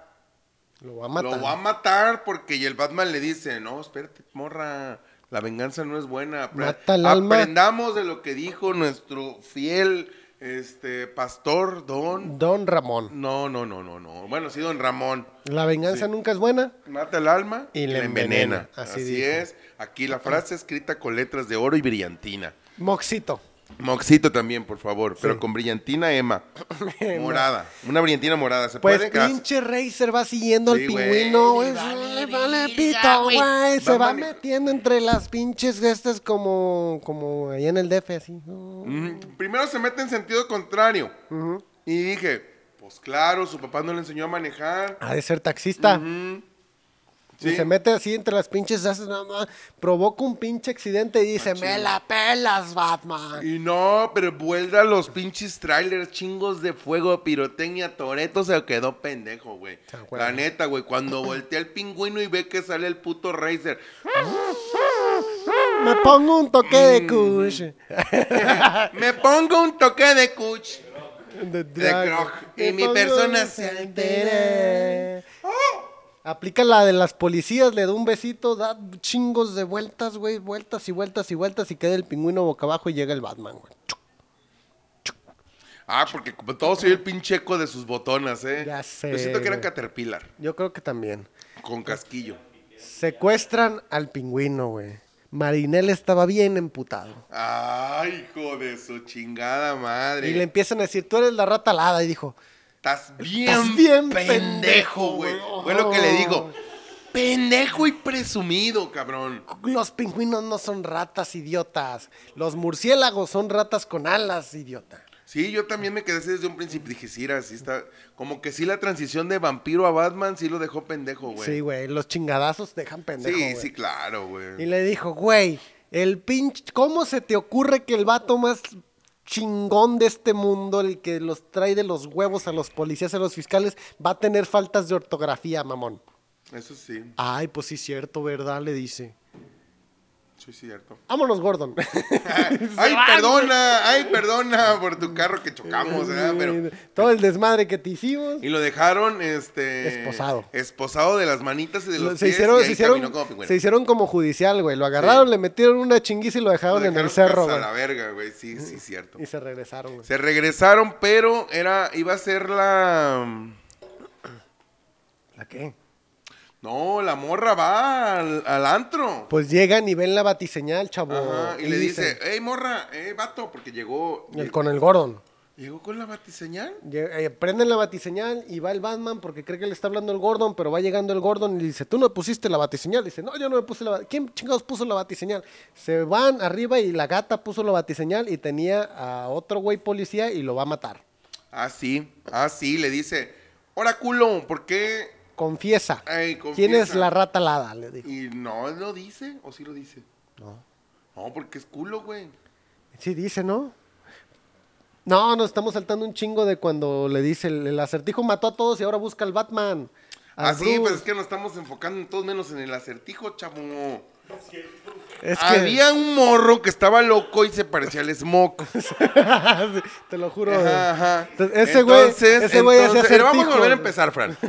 Lo va a matar. Lo va a matar porque y el Batman le dice, no, espérate, morra, la venganza no es buena. Mata al alma. Aprendamos de lo que dijo nuestro fiel este pastor Don. Don Ramón. No, no, no, no, no. Bueno, sí, Don Ramón. La venganza Sí. nunca es buena. Mata el alma Y le la envenena. envenena. Así es. Aquí la frase escrita con letras de oro y brillantina. Moxito. Moxito también, por favor, pero con brillantina Emma. morada. Una brillantina morada. ¿Se Pues puede? Pinche Racer va siguiendo al Sí, pingüino, güey. Le vale Le vale verga, pito, güey. güey. Se Va metiendo entre las pinches gestas como, como allá en el DF, así. Mm, Primero se mete en sentido contrario. Y dije, pues claro, su papá no le enseñó a manejar. Ha de ser taxista. Y Sí. se mete así entre las pinches haces, nada más, provoca un pinche accidente y dice, me la pelas, Batman. Y no, pero vuelta los pinches trailers, chingos de fuego, pirotecnia, Toreto se quedó pendejo, güey. La neta, güey, cuando voltea el pingüino y ve que sale el puto Racer. Me pongo un toque Mm. de kush. Me pongo un toque de cuch. De, De Krog. Y mi persona se altera. Aplica la de las policías, le da un besito, da chingos de vueltas, güey, vueltas y vueltas y vueltas y queda el pingüino boca abajo y llega el Batman, güey. Ah, porque como todo soy el pinche eco de sus botonas, ¿eh? Ya sé, Yo siento que era güey. Caterpillar, Yo creo que también. con casquillo. Secuestran al pingüino, güey. Marinel estaba bien emputado. Ay, hijo de su chingada madre. Y le empiezan a decir, tú eres la rata alada. Y dijo, Estás bien, Estás bien pendejo, güey. güey. Fue lo que le digo. Pendejo y presumido, cabrón. los pingüinos no son ratas, idiotas. Los murciélagos son ratas con alas, idiota. Sí, yo también me quedé así desde un principio. Dije, sí, era así está. Como que sí, la transición de vampiro a Batman sí lo dejó pendejo, güey. Sí, güey, los chingadazos dejan pendejo, sí, güey. sí, claro, güey. Y le dijo, güey, el pinche, ¿cómo se te ocurre que el vato más chingón de este mundo, el que los trae de los huevos a los policías, a los fiscales, va a tener faltas de ortografía, mamón? Eso sí, Ay, pues sí, cierto, ¿verdad? Le dice. Sí, cierto. Vámonos, Gordon. ay, perdona, ay, perdona por tu carro que chocamos, ¿verdad? Pero. Todo el desmadre que te hicimos. Y lo dejaron, este... Esposado. Esposado de las manitas y de los se, pies, hicieron, y se, hicieron, como se hicieron como judicial, güey. Lo agarraron, Sí. le metieron una chinguiza y lo dejaron, Lo en el dejaron cerro, güey. la verga, güey. Sí, sí, cierto. Y se regresaron, güey. Se regresaron, pero era, iba a ser la... ¿La qué? No, la morra va al, al antro. Pues llegan y ven la batiseñal, chavo. Ajá, y, le dice, hey, morra, eh, vato, porque llegó... el- con el Gordon. ¿Llegó con la batiseñal? Lle- eh, prenden la batiseñal y va el Batman porque cree que le está hablando el Gordon, pero va llegando el Gordon y le dice, tú no pusiste la batiseñal. Dice, no, yo no me puse la batiseñal. ¿Quién chingados puso la batiseñal? Se van arriba y la gata puso la batiseñal y tenía a otro güey policía y lo va a matar. Ah, sí. Ah, sí, le dice, ¡Hora culo! ¿Por qué? Confiesa. Ay, ¿Quién es confiesa. la rata alada? Le dijo. Y no, ¿lo dice? ¿O sí lo dice? No. No, porque es culo, güey. Sí dice, ¿no? No, nos estamos saltando un chingo de cuando le dice, el, el acertijo mató a todos y ahora busca al Batman. al Ah, sí, pues es que nos estamos enfocando en todos menos en el acertijo, chavo. Es que- Había un morro que estaba loco y se parecía al Smoke. Te lo juro. Ajá, ajá. Entonces, Ese güey, ese güey Vamos a volver a empezar, Fran.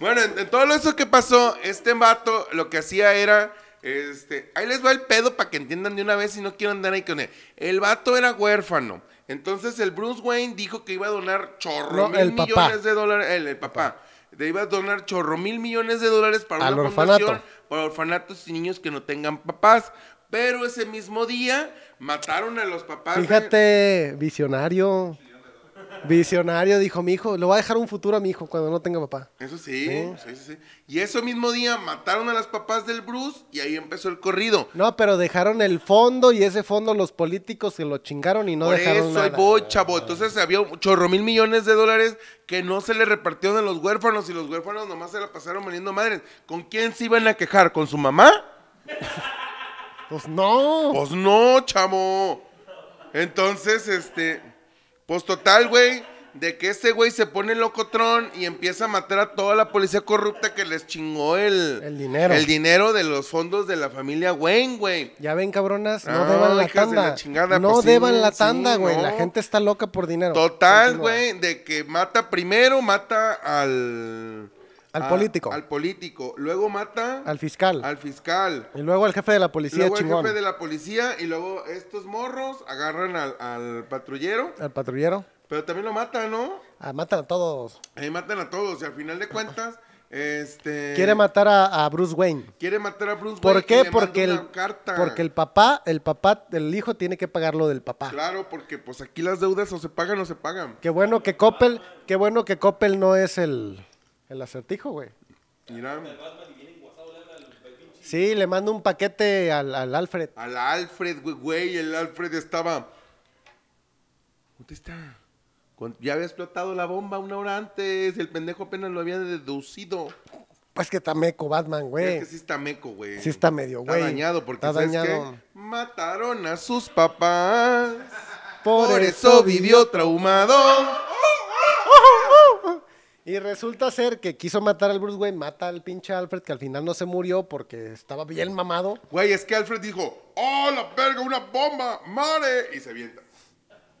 bueno, en, en todo eso que pasó, este vato lo que hacía era, este, ahí les va el pedo para que entiendan de una vez y no quiero andar ahí con él. El vato era huérfano. Entonces el Bruce Wayne dijo que iba a donar chorro No, mil el papá. millones de dólares. El, el papá. Le iba a donar chorro mil millones de dólares para Al una orfanato. fundación para orfanatos y niños que no tengan papás. Pero ese mismo día mataron a los papás. de- Fíjate, visionario. Visionario, dijo mi hijo. Le voy a dejar un futuro a mi hijo cuando no tenga papá. Eso sí, sí, sí, sí. Y ese mismo día mataron a las papás del Bruce y ahí empezó el corrido. No, pero dejaron el fondo y ese fondo los políticos se lo chingaron y no Por dejaron eso nada. voy, chavo. Entonces había un chorro mil millones de dólares que no se le repartieron a los huérfanos y los huérfanos nomás se la pasaron valiendo madres. ¿Con quién se iban a quejar? ¿Con su mamá? Pues no. Pues no, chamo. Entonces, este, pues total, güey, de que ese güey se pone locotrón y empieza a matar a toda la policía corrupta que les chingó el, El dinero. El dinero de los fondos de la familia Wayne, güey. Ya ven, cabronas, no Ah, deban la hijas de la tanda. chingada, no pues sí, deban la tanda, güey. no. La gente está loca por dinero. Total, güey, de que mata primero, mata al... Al a- político. Al político. Luego mata Al fiscal. al fiscal. Y luego al jefe de la policía, luego el jefe de la policía y luego estos morros agarran al, al patrullero, Al patrullero. pero también lo matan, ¿no? Ah, matan a todos. Ahí matan a todos y al final de cuentas, este... Quiere matar a, a Bruce Wayne. Quiere matar a Bruce ¿Por Wayne y qué? Porque el, porque el papá, el papá, el hijo tiene que pagar lo del papá. Claro, porque pues aquí las deudas o se pagan o se pagan. Qué bueno que Coppel, qué bueno que Coppel no es el, el acertijo, güey. Mira, Sí, le mando un paquete al, al Alfred. al Alfred, güey, güey, el Alfred estaba... ¿Dónde está? Ya había explotado la bomba una hora antes, el pendejo apenas lo había deducido. Pues que está meco Batman, Es güey. que sí está meco, güey. Sí está medio, Está güey. dañado porque, Está ¿sabes dañado. qué? Mataron a sus papás. Por, Por, eso vivió traumado. Y resulta ser que quiso matar al Bruce Wayne, mata al pinche Alfred, que al final no se murió porque estaba bien mamado. Güey, es que Alfred dijo, ¡Oh, la verga, una bomba! ¡Mare! Y se avienta.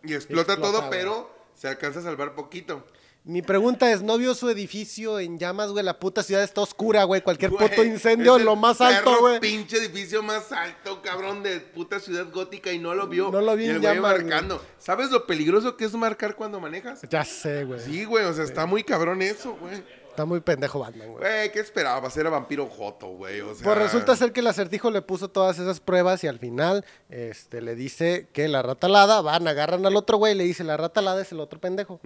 Y explota, Explota, todo, güey. pero se alcanza a salvar poquito. Mi pregunta es, ¿no vio su edificio en llamas, güey? La puta ciudad está oscura, güey. Cualquier Güey, puto incendio, lo más alto, güey. pinche edificio más alto, cabrón, de puta ciudad gótica y no lo vio. No lo vi Y en el güey llamas, marcando. ¿Sabes lo peligroso que es marcar cuando manejas? Ya sé, güey. Sí, güey, o sea, está muy cabrón eso, güey. Está muy pendejo Batman, güey. Güey, ¿qué esperabas? Era vampiro joto, güey, o sea... Pues resulta ser que el acertijo le puso todas esas pruebas y al final este, le dice que la rata alada, van, agarran al otro güey y le dice, la rata alada es el otro pendejo.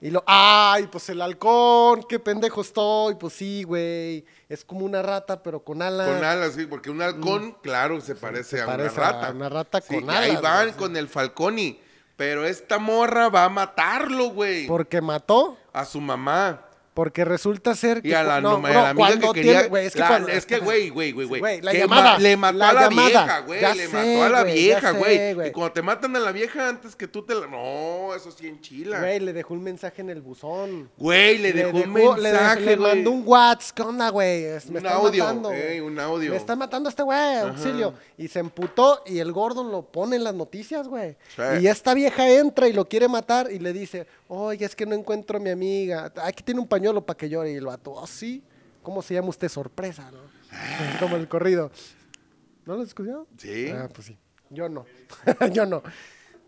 Y lo, ay, pues el halcón, qué pendejo estoy. Pues sí, güey, es como una rata pero con alas. Con alas, sí, porque un halcón, claro, se parece Mm. se a parece una a rata. una rata Sí, con y Ahí alas, van güey, sí. con el falconi. Pero esta morra va a matarlo, güey. Porque mató, A su mamá. Porque resulta ser que... Y a la, no, no, a la amiga que quería. tiene- es que, la- cuando- es que, güey, güey, güey, güey. la llamada, ma- le mató la a la llamada. vieja, güey. Le sé, mató a la vieja, güey. Y cuando te matan a la vieja antes que tú te la. No, eso sí enchila. Güey, le dejó un mensaje en el buzón. Güey, le dejó un dejó- le dej- mensaje, Le, mandó un WhatsApp. ¿Qué onda, güey? Me Un audio, matando. un audio. Me está matando este güey, auxilio. Y se emputó y el Gordon lo pone en las noticias, güey. Sí. Y esta vieja entra y lo quiere matar y le dice, oye, es que no encuentro a mi amiga. Aquí tiene un pañuelo para que llore. Y el vato, ¿oh, sí? ¿Cómo se llama usted? Sorpresa, ¿no? Como el corrido. ¿No lo escuchó? Sí. Ah, pues sí. Yo no. Yo no.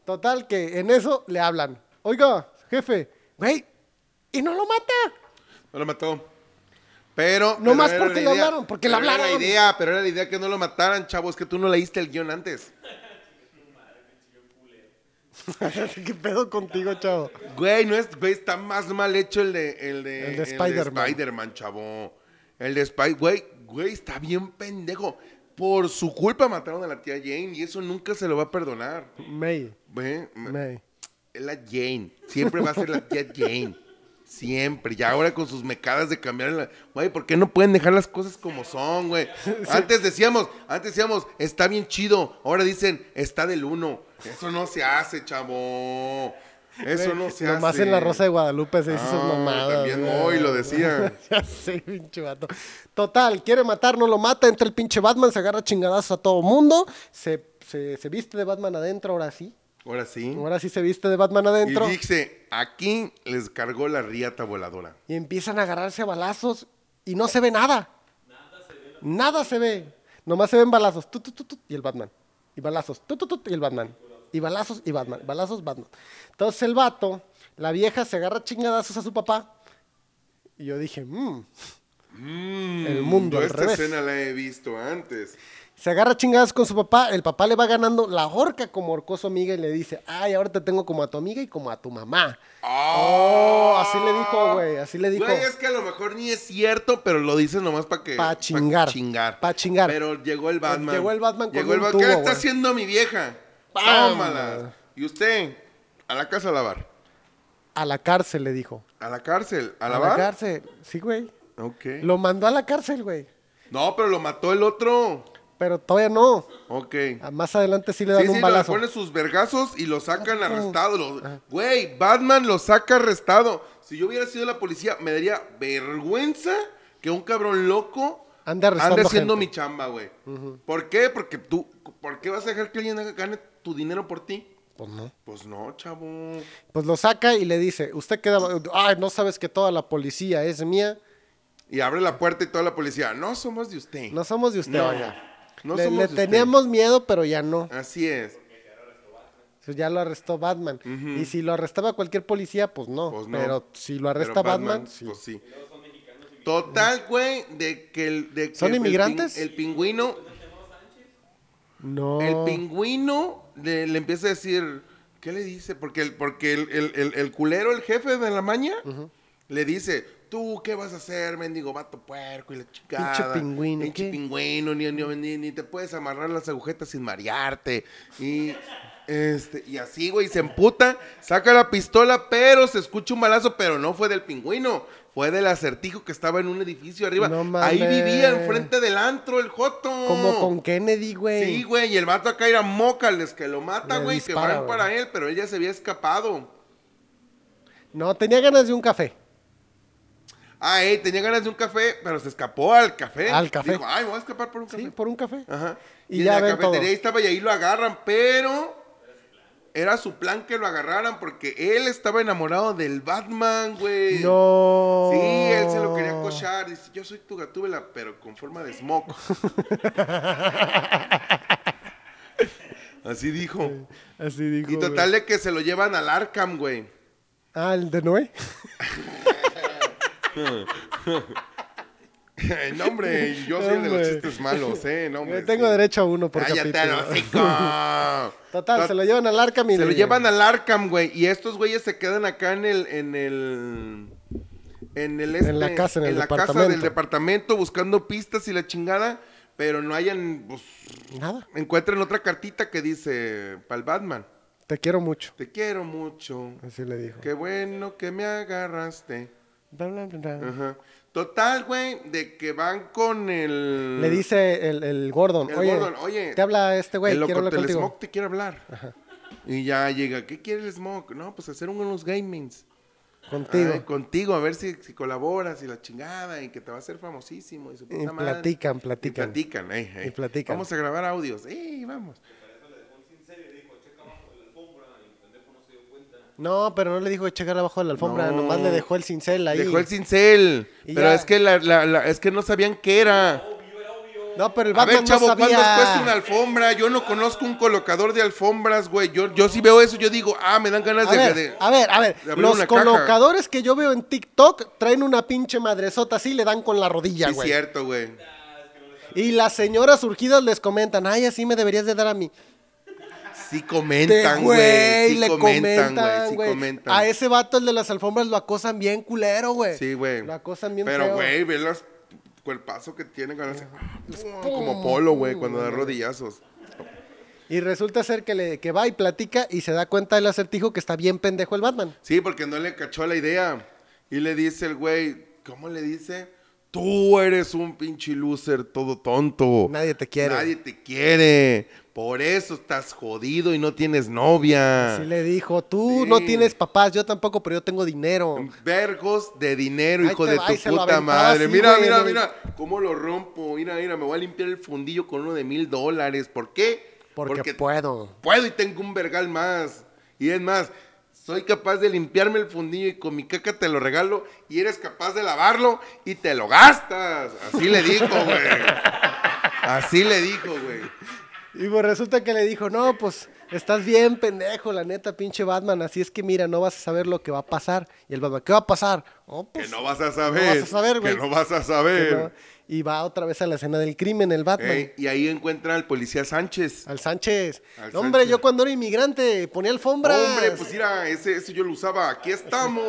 Total, que en eso le hablan. Oiga, jefe, güey, y no lo mata. No lo mató. Pero. No más pero porque le idea. hablaron, porque le Pero Era hablaron. la idea, pero era la idea que no lo mataran, chavos. que tú no leíste el guion antes. ¿Qué pedo contigo, chavo? Güey, no es, güey, está más mal hecho el de, el de, El de Spider-Man. Chavo. El de Spider, güey, güey, está bien pendejo. Por su culpa mataron a la tía Jane y eso nunca se lo va a perdonar. May. Güey, May. es la Jane. Siempre va a ser la tía Jane. Siempre. Y ahora con sus mecadas de cambiar la... Güey, ¿por qué no pueden dejar las cosas como son, güey? Antes decíamos, antes decíamos, está bien chido. Ahora dicen, está del uno. Eso no se hace, chavo. Eso no se hace. Nomás en la Rosa de Guadalupe se dice esas Ah, mamadas. También güey. hoy lo decía. ya sé, pinche vato. Total, quiere matar, no lo mata. Entra el pinche Batman, se agarra chingadazos a todo mundo. Se, se, se viste de Batman adentro, ahora sí. Ahora sí. Ahora sí se viste de Batman adentro. Y dice, aquí les cargó la riata voladora. Y empiezan a agarrarse a balazos y no se ve nada. Nada se ve. Nomás se ven balazos. Tut, tut, tut, tut, y el Batman. Y balazos. Tut, tut, tut, y el Batman. Y balazos y Batman. Balazos, Batman. Entonces el vato, la vieja se agarra chingadazos a su papá. Y yo dije, mmm. El mundo al esta revés. escena la he visto antes. Se agarra chingadas con su papá, el papá le va ganando la horca como su amiga y le dice, ay, ahora te tengo como a tu amiga y como a tu mamá. Oh, así le dijo, güey, así le dijo. Güey, es que a lo mejor ni es cierto, pero lo dices nomás para que... Pa' chingar. chingar. Pa' chingar. Pero llegó el Batman. Llegó el Batman con Llegó un el Batman. tubo, ¿Qué está haciendo mi vieja? ¡Pam! Tómala. Y usted, a la casa a lavar. A la cárcel le dijo. A la cárcel. ¿A A la lavar? cárcel, sí, güey. Ok. Lo mandó a la cárcel, güey. No, pero lo mató el otro. Pero todavía no. Ok. Ah, Más adelante sí le dan Sí, un sí, le balazo. pone sus vergazos y lo sacan Ah, arrestado. Lo- Güey, Batman lo saca arrestado. Si yo hubiera sido la policía, me daría vergüenza que un cabrón loco Ande arrestando ande haciendo gente. mi chamba, güey. ¿Por qué? Porque tú, ¿por qué vas a dejar que alguien gane tu dinero por ti? Pues no. Pues no, chavo. Pues lo saca y le dice, usted queda... Ay, no sabes que toda la policía es mía. Y abre la puerta y toda la policía, no somos de usted. No somos de usted, No, oiga. no le somos le de usted. teníamos miedo, pero ya no. Así es. Ya lo arrestó Batman. Y si lo arrestaba cualquier policía, pues no. Pues no. Pero si lo Pero arresta Batman, sí. Pues sí. Total, güey, de que el... De que ¿Son el inmigrantes? el pingüino No. El pingüino le, le empieza a decir, ¿qué le dice? Porque el, porque el, el- culero, el jefe de la maña, le dice, tú, ¿qué vas a hacer, mendigo vato puerco y la chingada? Pinche pingüino, Pinche ¿qué? pingüino, ni, ni- ni- ni te puedes amarrar las agujetas sin marearte. Y, este, y así, güey, se emputa, saca la pistola, pero se escucha un balazo, pero no fue del pingüino. Fue del acertijo que estaba en un edificio arriba. No Ahí mames. vivía enfrente del antro, el Joto. Como con Kennedy, güey. Sí, güey, y el vato acá era mócales que lo mata, güey, que van para él, pero él ya se había escapado. No, tenía ganas de un café. Ah, eh, tenía ganas de un café, pero se escapó al café. Al café. Dijo, ay, me voy a escapar por un café. Sí, por un café. Ajá. Y Y, ya en la ven cafetería todo. ahí estaba y ahí lo agarran, pero era su plan que lo agarraran porque él estaba enamorado del Batman, güey. No. Sí, él se lo quería cochar. Dice, yo soy tu gatúbela, pero con forma de smoke. Así dijo. Así dijo. Y güey. total de que se lo llevan al Arkham, güey. Ah, el de Noé. no, hombre, yo soy el de los Hombre. chistes malos, ¿eh? No, hombre, Eh, Tengo sí. derecho a uno por Cállate, capítulo. Total, Tot- se lo llevan al Arkham y Se lo le- llevan al Arkham, güey. Y estos güeyes se quedan acá en el. En el. En, el este, En la casa, en el la casa departamento. del departamento buscando pistas y la chingada. Pero no hayan. Pues, Nada. encuentran otra cartita que dice. Para el Batman. Te quiero mucho. Te quiero mucho. Así le dijo. Qué bueno que me agarraste. Bla, bla. Ajá. Total, güey, de que van con el. Le dice el, el Gordon, El oye, Gordon, oye, te habla este güey, el quiero loco hablar contigo. Smoke te quiere hablar. Y ya llega, ¿qué quiere el Smoke? No, pues hacer unos gamings. Contigo. Ay, contigo, a ver si, si colaboras y la chingada y que te va a hacer famosísimo. Y, su Y puta madre. platican, Y platican. platican, ey, ey. Y platican. Vamos a grabar audios. Sí, vamos. No, pero no le dijo checar abajo de la alfombra, No. nomás le dejó el cincel ahí. Dejó el cincel. Y Pero ya. es que la, la- la- es que no sabían qué era. No, pero el A Batman ver, chavo, no ¿cuánto sabía. cuesta una alfombra? Yo no conozco un colocador de alfombras, güey. Yo, yo sí veo eso, yo digo, ah, me dan ganas A de, ver, de- a ver, a ver, de abrir los una caja. colocadores que yo veo en TikTok traen una pinche madresota así, le dan con la rodilla, Sí, güey. cierto, güey. y las señoras surgidas les comentan, ay, así me deberías de dar a mí. Sí comentan, güey. Sí le comentan, güey. Sí comentan. A ese vato, el de las alfombras, lo acosan bien culero, güey. Sí, güey. Lo acosan bien Pero, güey, ve las cuerpazo que tiene con ese- como polo, güey, cuando da rodillazos. Y resulta ser que, le, que va y platica y se da cuenta del acertijo que está bien pendejo el Batman. Sí, porque no le cachó la idea. Y le dice el güey, ¿cómo le dice? Tú eres un pinche loser todo tonto. Nadie te quiere. Nadie te quiere. Por eso estás jodido y no tienes novia. Así le dijo, tú Sí. no tienes papás, yo tampoco, pero yo tengo dinero. Vergos de dinero, Ahí hijo te de tu puta madre. así, mira, güey, mira, mira. ¿Cómo lo rompo? Mira, mira, me voy a limpiar el fundillo con uno de mil dólares. ¿Por qué? Porque, puedo. puedo y tengo un vergal más. Y es más, soy capaz de limpiarme el fundillo y con mi caca te lo regalo y eres capaz de lavarlo y te lo gastas. Así le dijo, güey. Así le dijo, güey. Y pues resulta que le dijo, no, pues estás bien pendejo, la neta, pinche Batman. Así es que mira, no vas a saber lo que va a pasar. Y el Batman, ¿qué va a pasar? "Oh, Que pues, no vas a saber. vas a saber, güey. Que no vas a que saber. no". Y va otra vez a la escena del crimen, el Batman. Y ahí encuentra al policía Sánchez. Al Sánchez. Al No, hombre, Sánchez. yo cuando era inmigrante ponía alfombras. Hombre, pues mira, ese, ese yo lo usaba. Aquí estamos.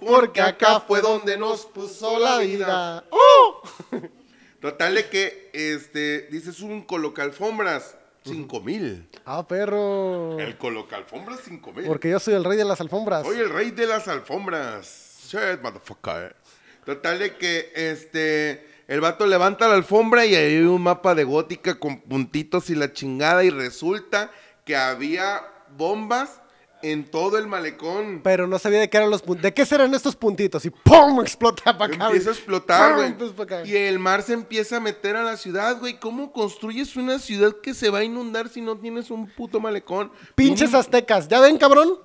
Porque acá fue donde nos puso la vida. Total de que, este, dices un colocalfombras, cinco mil. Ah, perro. El colocalfombras, cinco mil. Porque yo soy el rey de las alfombras. Soy el rey de las alfombras. Shit, motherfucker. Total de que, este, el vato levanta la alfombra y ahí hay un mapa de gótica con puntitos y la chingada y resulta que había bombas en todo el malecón. Pero no sabía de qué eran los puntitos. ¿De qué serán estos puntitos? Y ¡pum! Explota para acá. Empieza a explotar, güey. Y el mar se empieza a meter a la ciudad, güey. ¿Cómo construyes una ciudad que se va a inundar si no tienes un puto malecón? Pinches aztecas. ¿Ya ven, cabrón?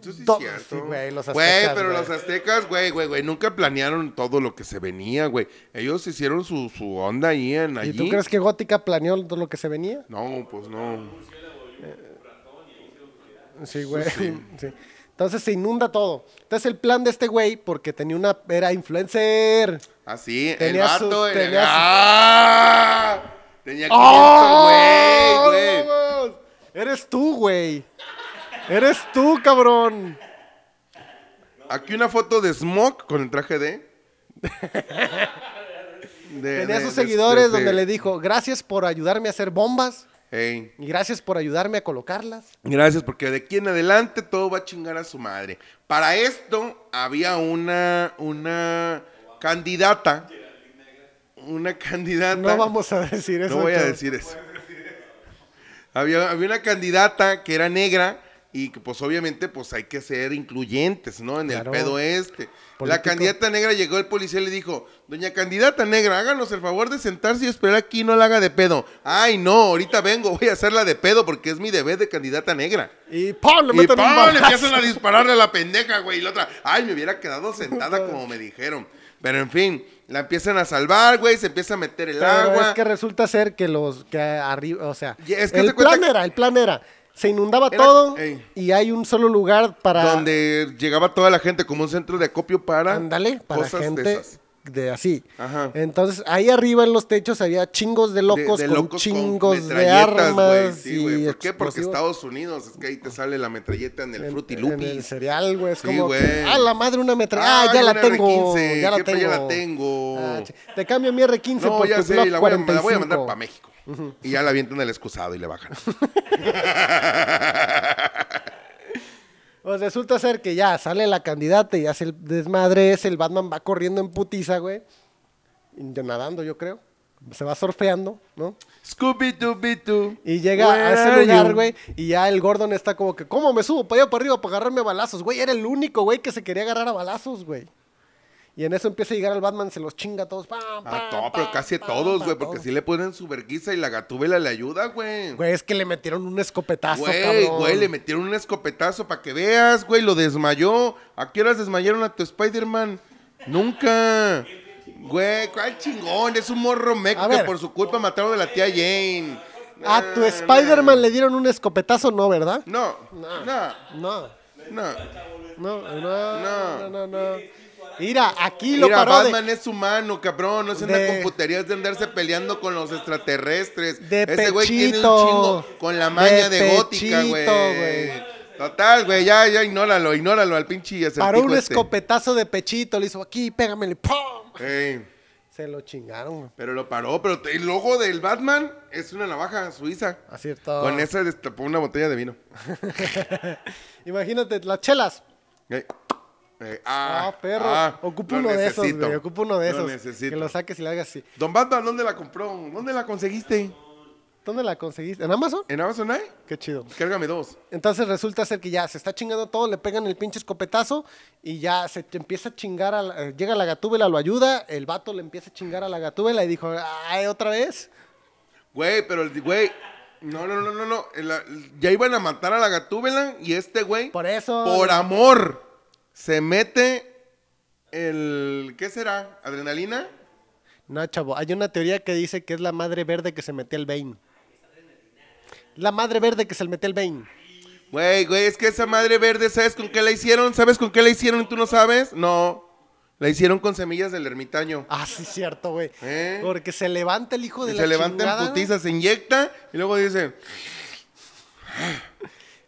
Eso sí es To- cierto. sí, güey, los Güey, aztecas, pero güey. los aztecas, güey, güey, güey, nunca planearon todo lo que se venía, güey. Ellos hicieron su, su onda ahí en allí. ¿Y tú crees que Gótica planeó todo lo que se venía? No, pues no. Sí, güey. Sí. Entonces se inunda todo. Entonces el plan de este güey, porque tenía una. Era influencer. Así, el Tenía su- el- tenía su- ¡Ah! Tenía 500, ¡Oh! güey, güey. vamos! Eres tú, güey. Eres tú, cabrón. Aquí una foto de Smoke con el traje de. de- Tenía de- sus seguidores de- donde le dijo, gracias por ayudarme a hacer bombas Y gracias por ayudarme a colocarlas. Gracias, porque de aquí en adelante todo va a chingar a su madre. Para esto había una, una candidata. Una candidata. No vamos a decir eso. No voy a decir eso. Había, había una candidata que era negra y que pues obviamente pues hay que ser incluyentes, ¿no? En Claro. el pedo este. La Político. candidata negra llegó el policía y le dijo, doña candidata negra, háganos el favor de sentarse y esperar aquí, no la haga de pedo. Ay, no, ahorita vengo, voy a hacerla de pedo porque es mi deber de candidata negra. Y ¡pum! Le Y meten un ¡pam! le empiezan a dispararle a la pendeja, güey. Y la otra, ay, me hubiera quedado sentada como me dijeron. Pero en fin, la empiezan a salvar, güey, se empieza a meter el Pero agua. es que resulta ser que los que arriba, o sea, Y es que el se plan que- era, el plan era, se inundaba Era- todo ey. y hay un solo lugar para Donde llegaba toda la gente como un centro de acopio para ándale, para cosas de gente esas. De, así. Ajá. Entonces, ahí arriba en los techos había chingos de locos, de, de con chingos de armas Sí, y güey. ¿Por qué? Porque. Estados Unidos, es que ahí te sale la metralleta en el En- Fruity En el Loopies. cereal, güey. Es Sí, como, que, ah, la madre, una metralla. Ah, Ay, ya la tengo. R15, Ya la ¿qué tengo. ya la tengo? Ah, te cambio mi R15 No, por ya tu sé, Glock la voy, me la voy a 45. mandar para México. Y ya la avientan el excusado y le bajan. Pues resulta ser que ya sale la candidata y hace el desmadre ese, el Batman va corriendo en putiza, güey. Nadando, yo creo. Se va surfeando, ¿no? Scooby-Doo, Y llega a ese lugar, güey, y ya el Gordon está como que, ¿cómo me subo para allá para arriba para agarrarme a balazos? Güey, era el único, güey, que se quería agarrar a balazos, güey. Y en eso empieza a llegar el Batman, se los chinga a todos. pam, Ah, pam, no, pero casi pam, todos, güey, porque si le ponen su verguiza y la gatúbela le ayuda, güey. Güey, es que le metieron un escopetazo, Güey, cabrón. güey, le metieron un escopetazo para que veas, güey, lo desmayó. ¿A qué horas desmayaron a tu Spider-Man? Nunca. Güey, ¿cuál chingón? Es un morro meco A que por su culpa mataron a la tía Jane. A tu Nah, Spider-Man nah. le dieron un escopetazo, ¿no, verdad? No, no, No, no. no, no, no, no, no. Mira, aquí lo Mira, paró de- Batman es humano, cabrón. No se anda de- con puterías de andarse peleando con los extraterrestres. De Ese güey tiene un chingo con la maña de, De gótica, güey. Total, güey, ya, ya, ignóralo, ignóralo al pinche Paró un este. escopetazo de pechito, le hizo aquí, pégamele, ¡pum! Se lo chingaron, güey. pero lo paró, pero el logo del Batman es una navaja suiza. Acierto. Con esa destapó una botella de vino. Imagínate, las chelas. Ey. Ey, Ah, ah, perro. ah, ocupa lo uno de esos, necesito. güey. Ocupa uno de esos. necesito. Que lo saques y le hagas así. Don Batman, ¿dónde la compró? ¿Dónde la conseguiste? ¿Dónde la conseguiste? ¿En Amazon? ¿En Amazon hay? Qué chido. Cárgame dos. Entonces resulta ser que ya se está chingando todo, le pegan el pinche escopetazo y ya se empieza a chingar, a la- eh, llega la gatúbela, lo ayuda, el vato le empieza a chingar a la gatúbela y dijo, ay, otra vez. Güey, pero el güey. No, no, no, no, no. El- el- ya iban a matar a la gatúbela y este güey. Por eso... Por amor. Se mete el. ¿Qué será? ¿Adrenalina? No, chavo, hay una teoría que dice que es la madre verde que se metió el Bane. La madre verde que se le metió el Bane. Güey, güey, es que esa madre verde, ¿sabes con qué la hicieron? ¿Sabes con qué la hicieron y tú no sabes? No. La hicieron con semillas del ermitaño. Ah, sí, cierto, güey. ¿Eh? Porque se levanta el hijo de Y la se levanta chingada. en putiza, se inyecta y luego dice.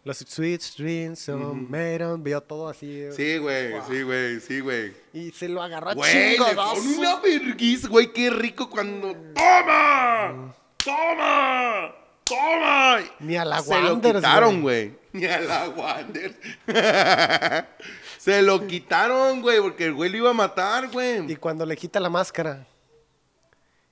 Los sweet dreams of Meron, vio todo así. Sí, güey, sí, güey, sí, güey. Y se lo agarró Güey, pone una vergüenza, güey, qué rico cuando... ¡Toma! ¡Toma! ¡Toma! Ni a la Se lo Wanderers, quitaron, güey. Ni a la Wander. Se lo quitaron, güey, porque el güey lo iba a matar, Y güey. cuando le quita la máscara,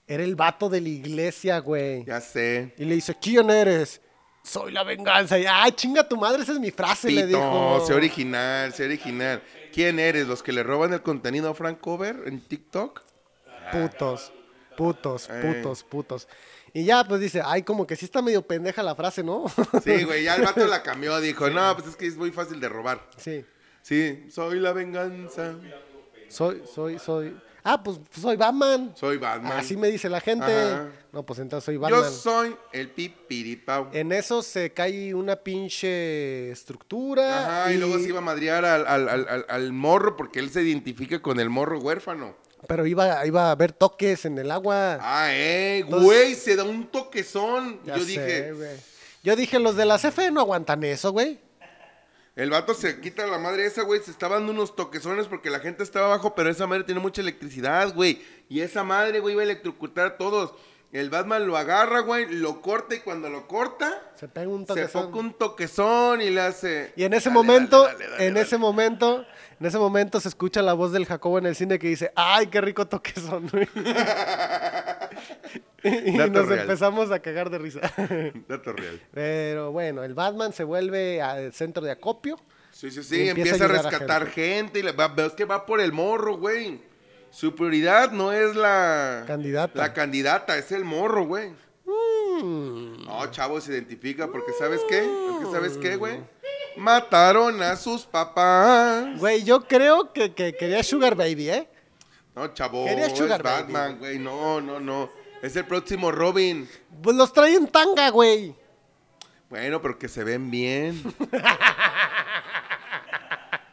era el vato de la iglesia, güey. Ya sé. Y le dice, ¿quién eres? Soy la venganza. Y, ay, chinga tu madre, esa es mi frase, le dijo. Pito, sé original, sé original. ¿Quién eres? ¿Los que le roban el contenido a Frank Cover en TikTok? Putos, putos, Eh. putos, putos. Y ya, pues dice, ay, como que sí está medio pendeja la frase, ¿no? Sí, güey, ya el vato la cambió, dijo, no, pues es que es muy fácil de robar. sí. Sí, soy la venganza. Soy, soy, soy. Ah, pues soy Batman. Soy Batman. Así me dice la gente. Ajá. No, pues entonces soy Batman. Yo soy el pipiripau. En eso se cae una pinche estructura. Ajá, y luego se iba a madrear al, al- al- al- al morro porque él se identifica con el morro huérfano. Pero iba, iba a haber toques en el agua. Ah, eh, Entonces- güey, se da un toquezón. Ya Yo sé, dije, güey. Yo dije, los de la CFE no aguantan eso, güey. El vato se quita la madre esa, güey, se está dando unos toquezones porque la gente estaba abajo, pero esa madre tiene mucha electricidad, güey. Y esa madre, güey, iba a electrocutar a todos. El Batman lo agarra, güey, lo corta y cuando lo corta, Se pega un se toquezón. foca un toquezón y le hace... Y en ese Dale, momento, dale, dale, dale, en ese momento, en ese momento se escucha la voz del Jacobo en el cine que dice, ay, qué rico toquezón. güey". y Dato nos real. empezamos a cagar de risa. Dato real. Pero bueno, el Batman se vuelve al centro de acopio. Sí, sí, sí, empieza empieza, a rescatar gente. y le va, es que va por el morro, güey. Su prioridad no es la Candidata. La candidata, es el morro, güey. Mm. No, chavo, se identifica porque ¿sabes qué? Es que ¿sabes qué, güey? Mataron a sus papás. Güey, yo creo que, que quería Sugar Baby, ¿eh? No, chavo, Quería es Sugar Baby, güey. No, no, no. Es el próximo Robin. Pues los trae en tanga, güey. Bueno, pero que se ven bien.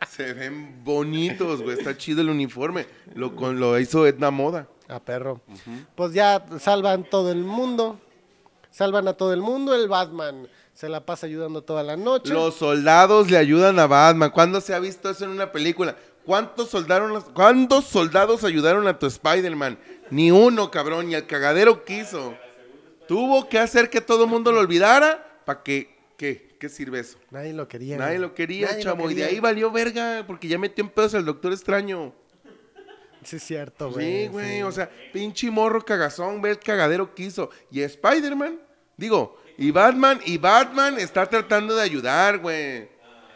se ven bonitos, güey. Está chido el uniforme. Lo, con, lo hizo Edna Moda. A perro. Pues ya salvan todo el mundo. Salvan a todo el mundo. El Batman se la pasa ayudando toda la noche. Los soldados le ayudan a Batman. ¿Cuándo se ha visto eso en una película? ¿Cuántos, soldaron, ¿Cuántos soldados ayudaron a tu Spider-Man? Ni uno, cabrón. Ni el cagadero quiso. Tuvo que hacer que todo el mundo lo olvidara. ¿Para qué? ¿Qué? ¿Qué sirve eso? Nadie lo quería. Nadie lo quería, Nadie lo chavo. Y de ahí valió verga. Porque ya metió en pedos al Doctor Extraño. Sí, es cierto, güey. Sí, güey. O sea, pinche morro cagazón. Ve el cagadero que hizo. Y Spider-Man. Digo, y Batman. Y Batman está tratando de ayudar, güey.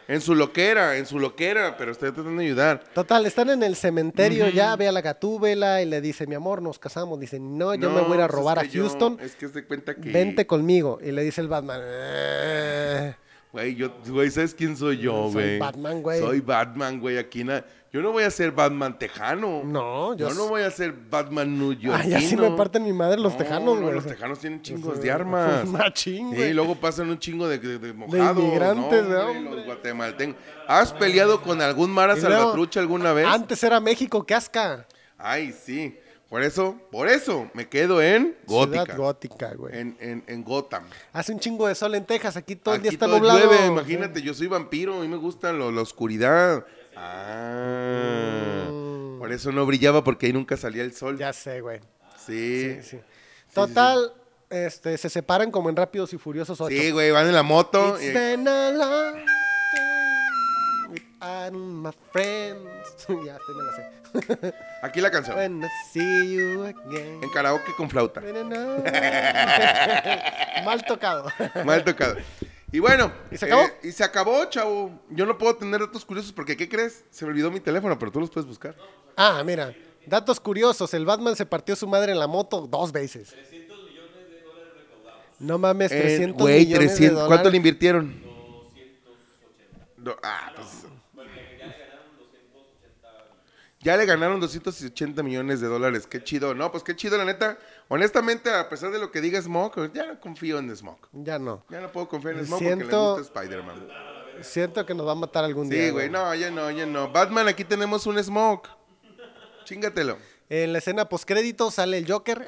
En su loquera, en su loquera. Pero está tratando de ayudar. Total, están en el cementerio ya, ve a la gatúbela y le dice, mi amor, nos casamos. Dice, no, yo me voy a ir a pues robar es a que yo- Houston. es que se cuenta que. Vente conmigo. Y le dice el Batman, "Eh". Güey, yo, güey, ¿sabes quién soy yo, Soy güey? Batman, güey. Soy Batman, güey. Aquí na- Yo no voy a ser Batman tejano. No, yo yo no voy a ser Batman New Ah, ya sí me parten mi madre los No, tejanos, no, güey. los O sea, tejanos tienen chingos sí, de armas. machín, Sí, güey. y luego pasan un chingo de, de, de mojados. inmigrantes, ¿no, hombre? hombre. Los guatemaltecos. ¿Has peleado con algún Mara luego, Salvatrucha alguna vez? Antes era México, qué asca. Ay, sí. Por eso, por eso me quedo en Gótica. Ciudad gótica, güey. En, en, en Gotham. Hace un chingo de sol en Texas, aquí todo el día está todo nublado. llueve, imagínate, yo soy vampiro, a mí me gusta lo- la oscuridad. Ah, Mm. por eso no brillaba porque ahí nunca salía el sol. Ya sé, güey. Sí. Sí, sí. Total, este, se separan como en Rápidos y Furiosos 8. Sí, güey, van en la moto. It's y- been a long without my friends. ya, sí me la sé. Aquí la canción. When I see you again. En karaoke con flauta. Mal tocado. Mal tocado. Y bueno. ¿Y se acabó? eh, y se acabó, chavo. Yo no puedo tener datos curiosos porque, ¿qué crees? Se me olvidó mi teléfono, pero tú los puedes buscar. Ah, mira. Datos curiosos. El Batman se partió su madre en la moto dos veces. No mames, En- 300 Güey, millones 300. de ¿Cuánto le dólares. invirtieron? Do- ah, pues. Ya le ganaron 280 millones de dólares. Qué chido. No, pues qué chido, la neta. Honestamente, a pesar de lo que diga Smoke, ya no confío en Smoke. Ya no. Ya no puedo confiar en Smoke porque le gusta Spider-Man. Siento que nos va a matar algún día. Sí, güey. No, ya no, ya no. Batman, aquí tenemos un Smoke. Chingatelo. En la escena postcrédito sale el Joker.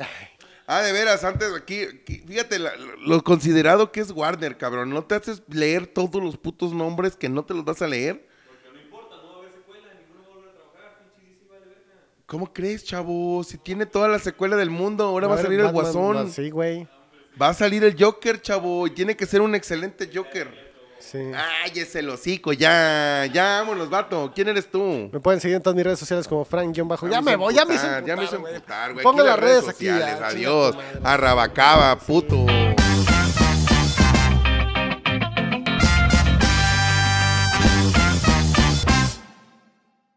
Ah, de veras, antes aquí, aquí, fíjate la- lo considerado que es Warner, cabrón. No te haces leer todos los putos nombres que no te los vas a leer. ¿Cómo crees, chavo? Si tiene toda la secuela del mundo, ahora va a salir el Guasón. Sí, güey. Va a salir el Joker, chavo, y tiene que ser un excelente Joker. Sí. Ay, ese el hocico, ya, ya, vámonos, vato. ¿Quién eres tú? Me pueden seguir en todas mis redes sociales como Frank-Bajo. Ya me voy, ya me emputar, Ya me hizo emputar, güey. Aquí las redes aquí. sociales. ya, chinga Adiós. Arrabacaba, puto.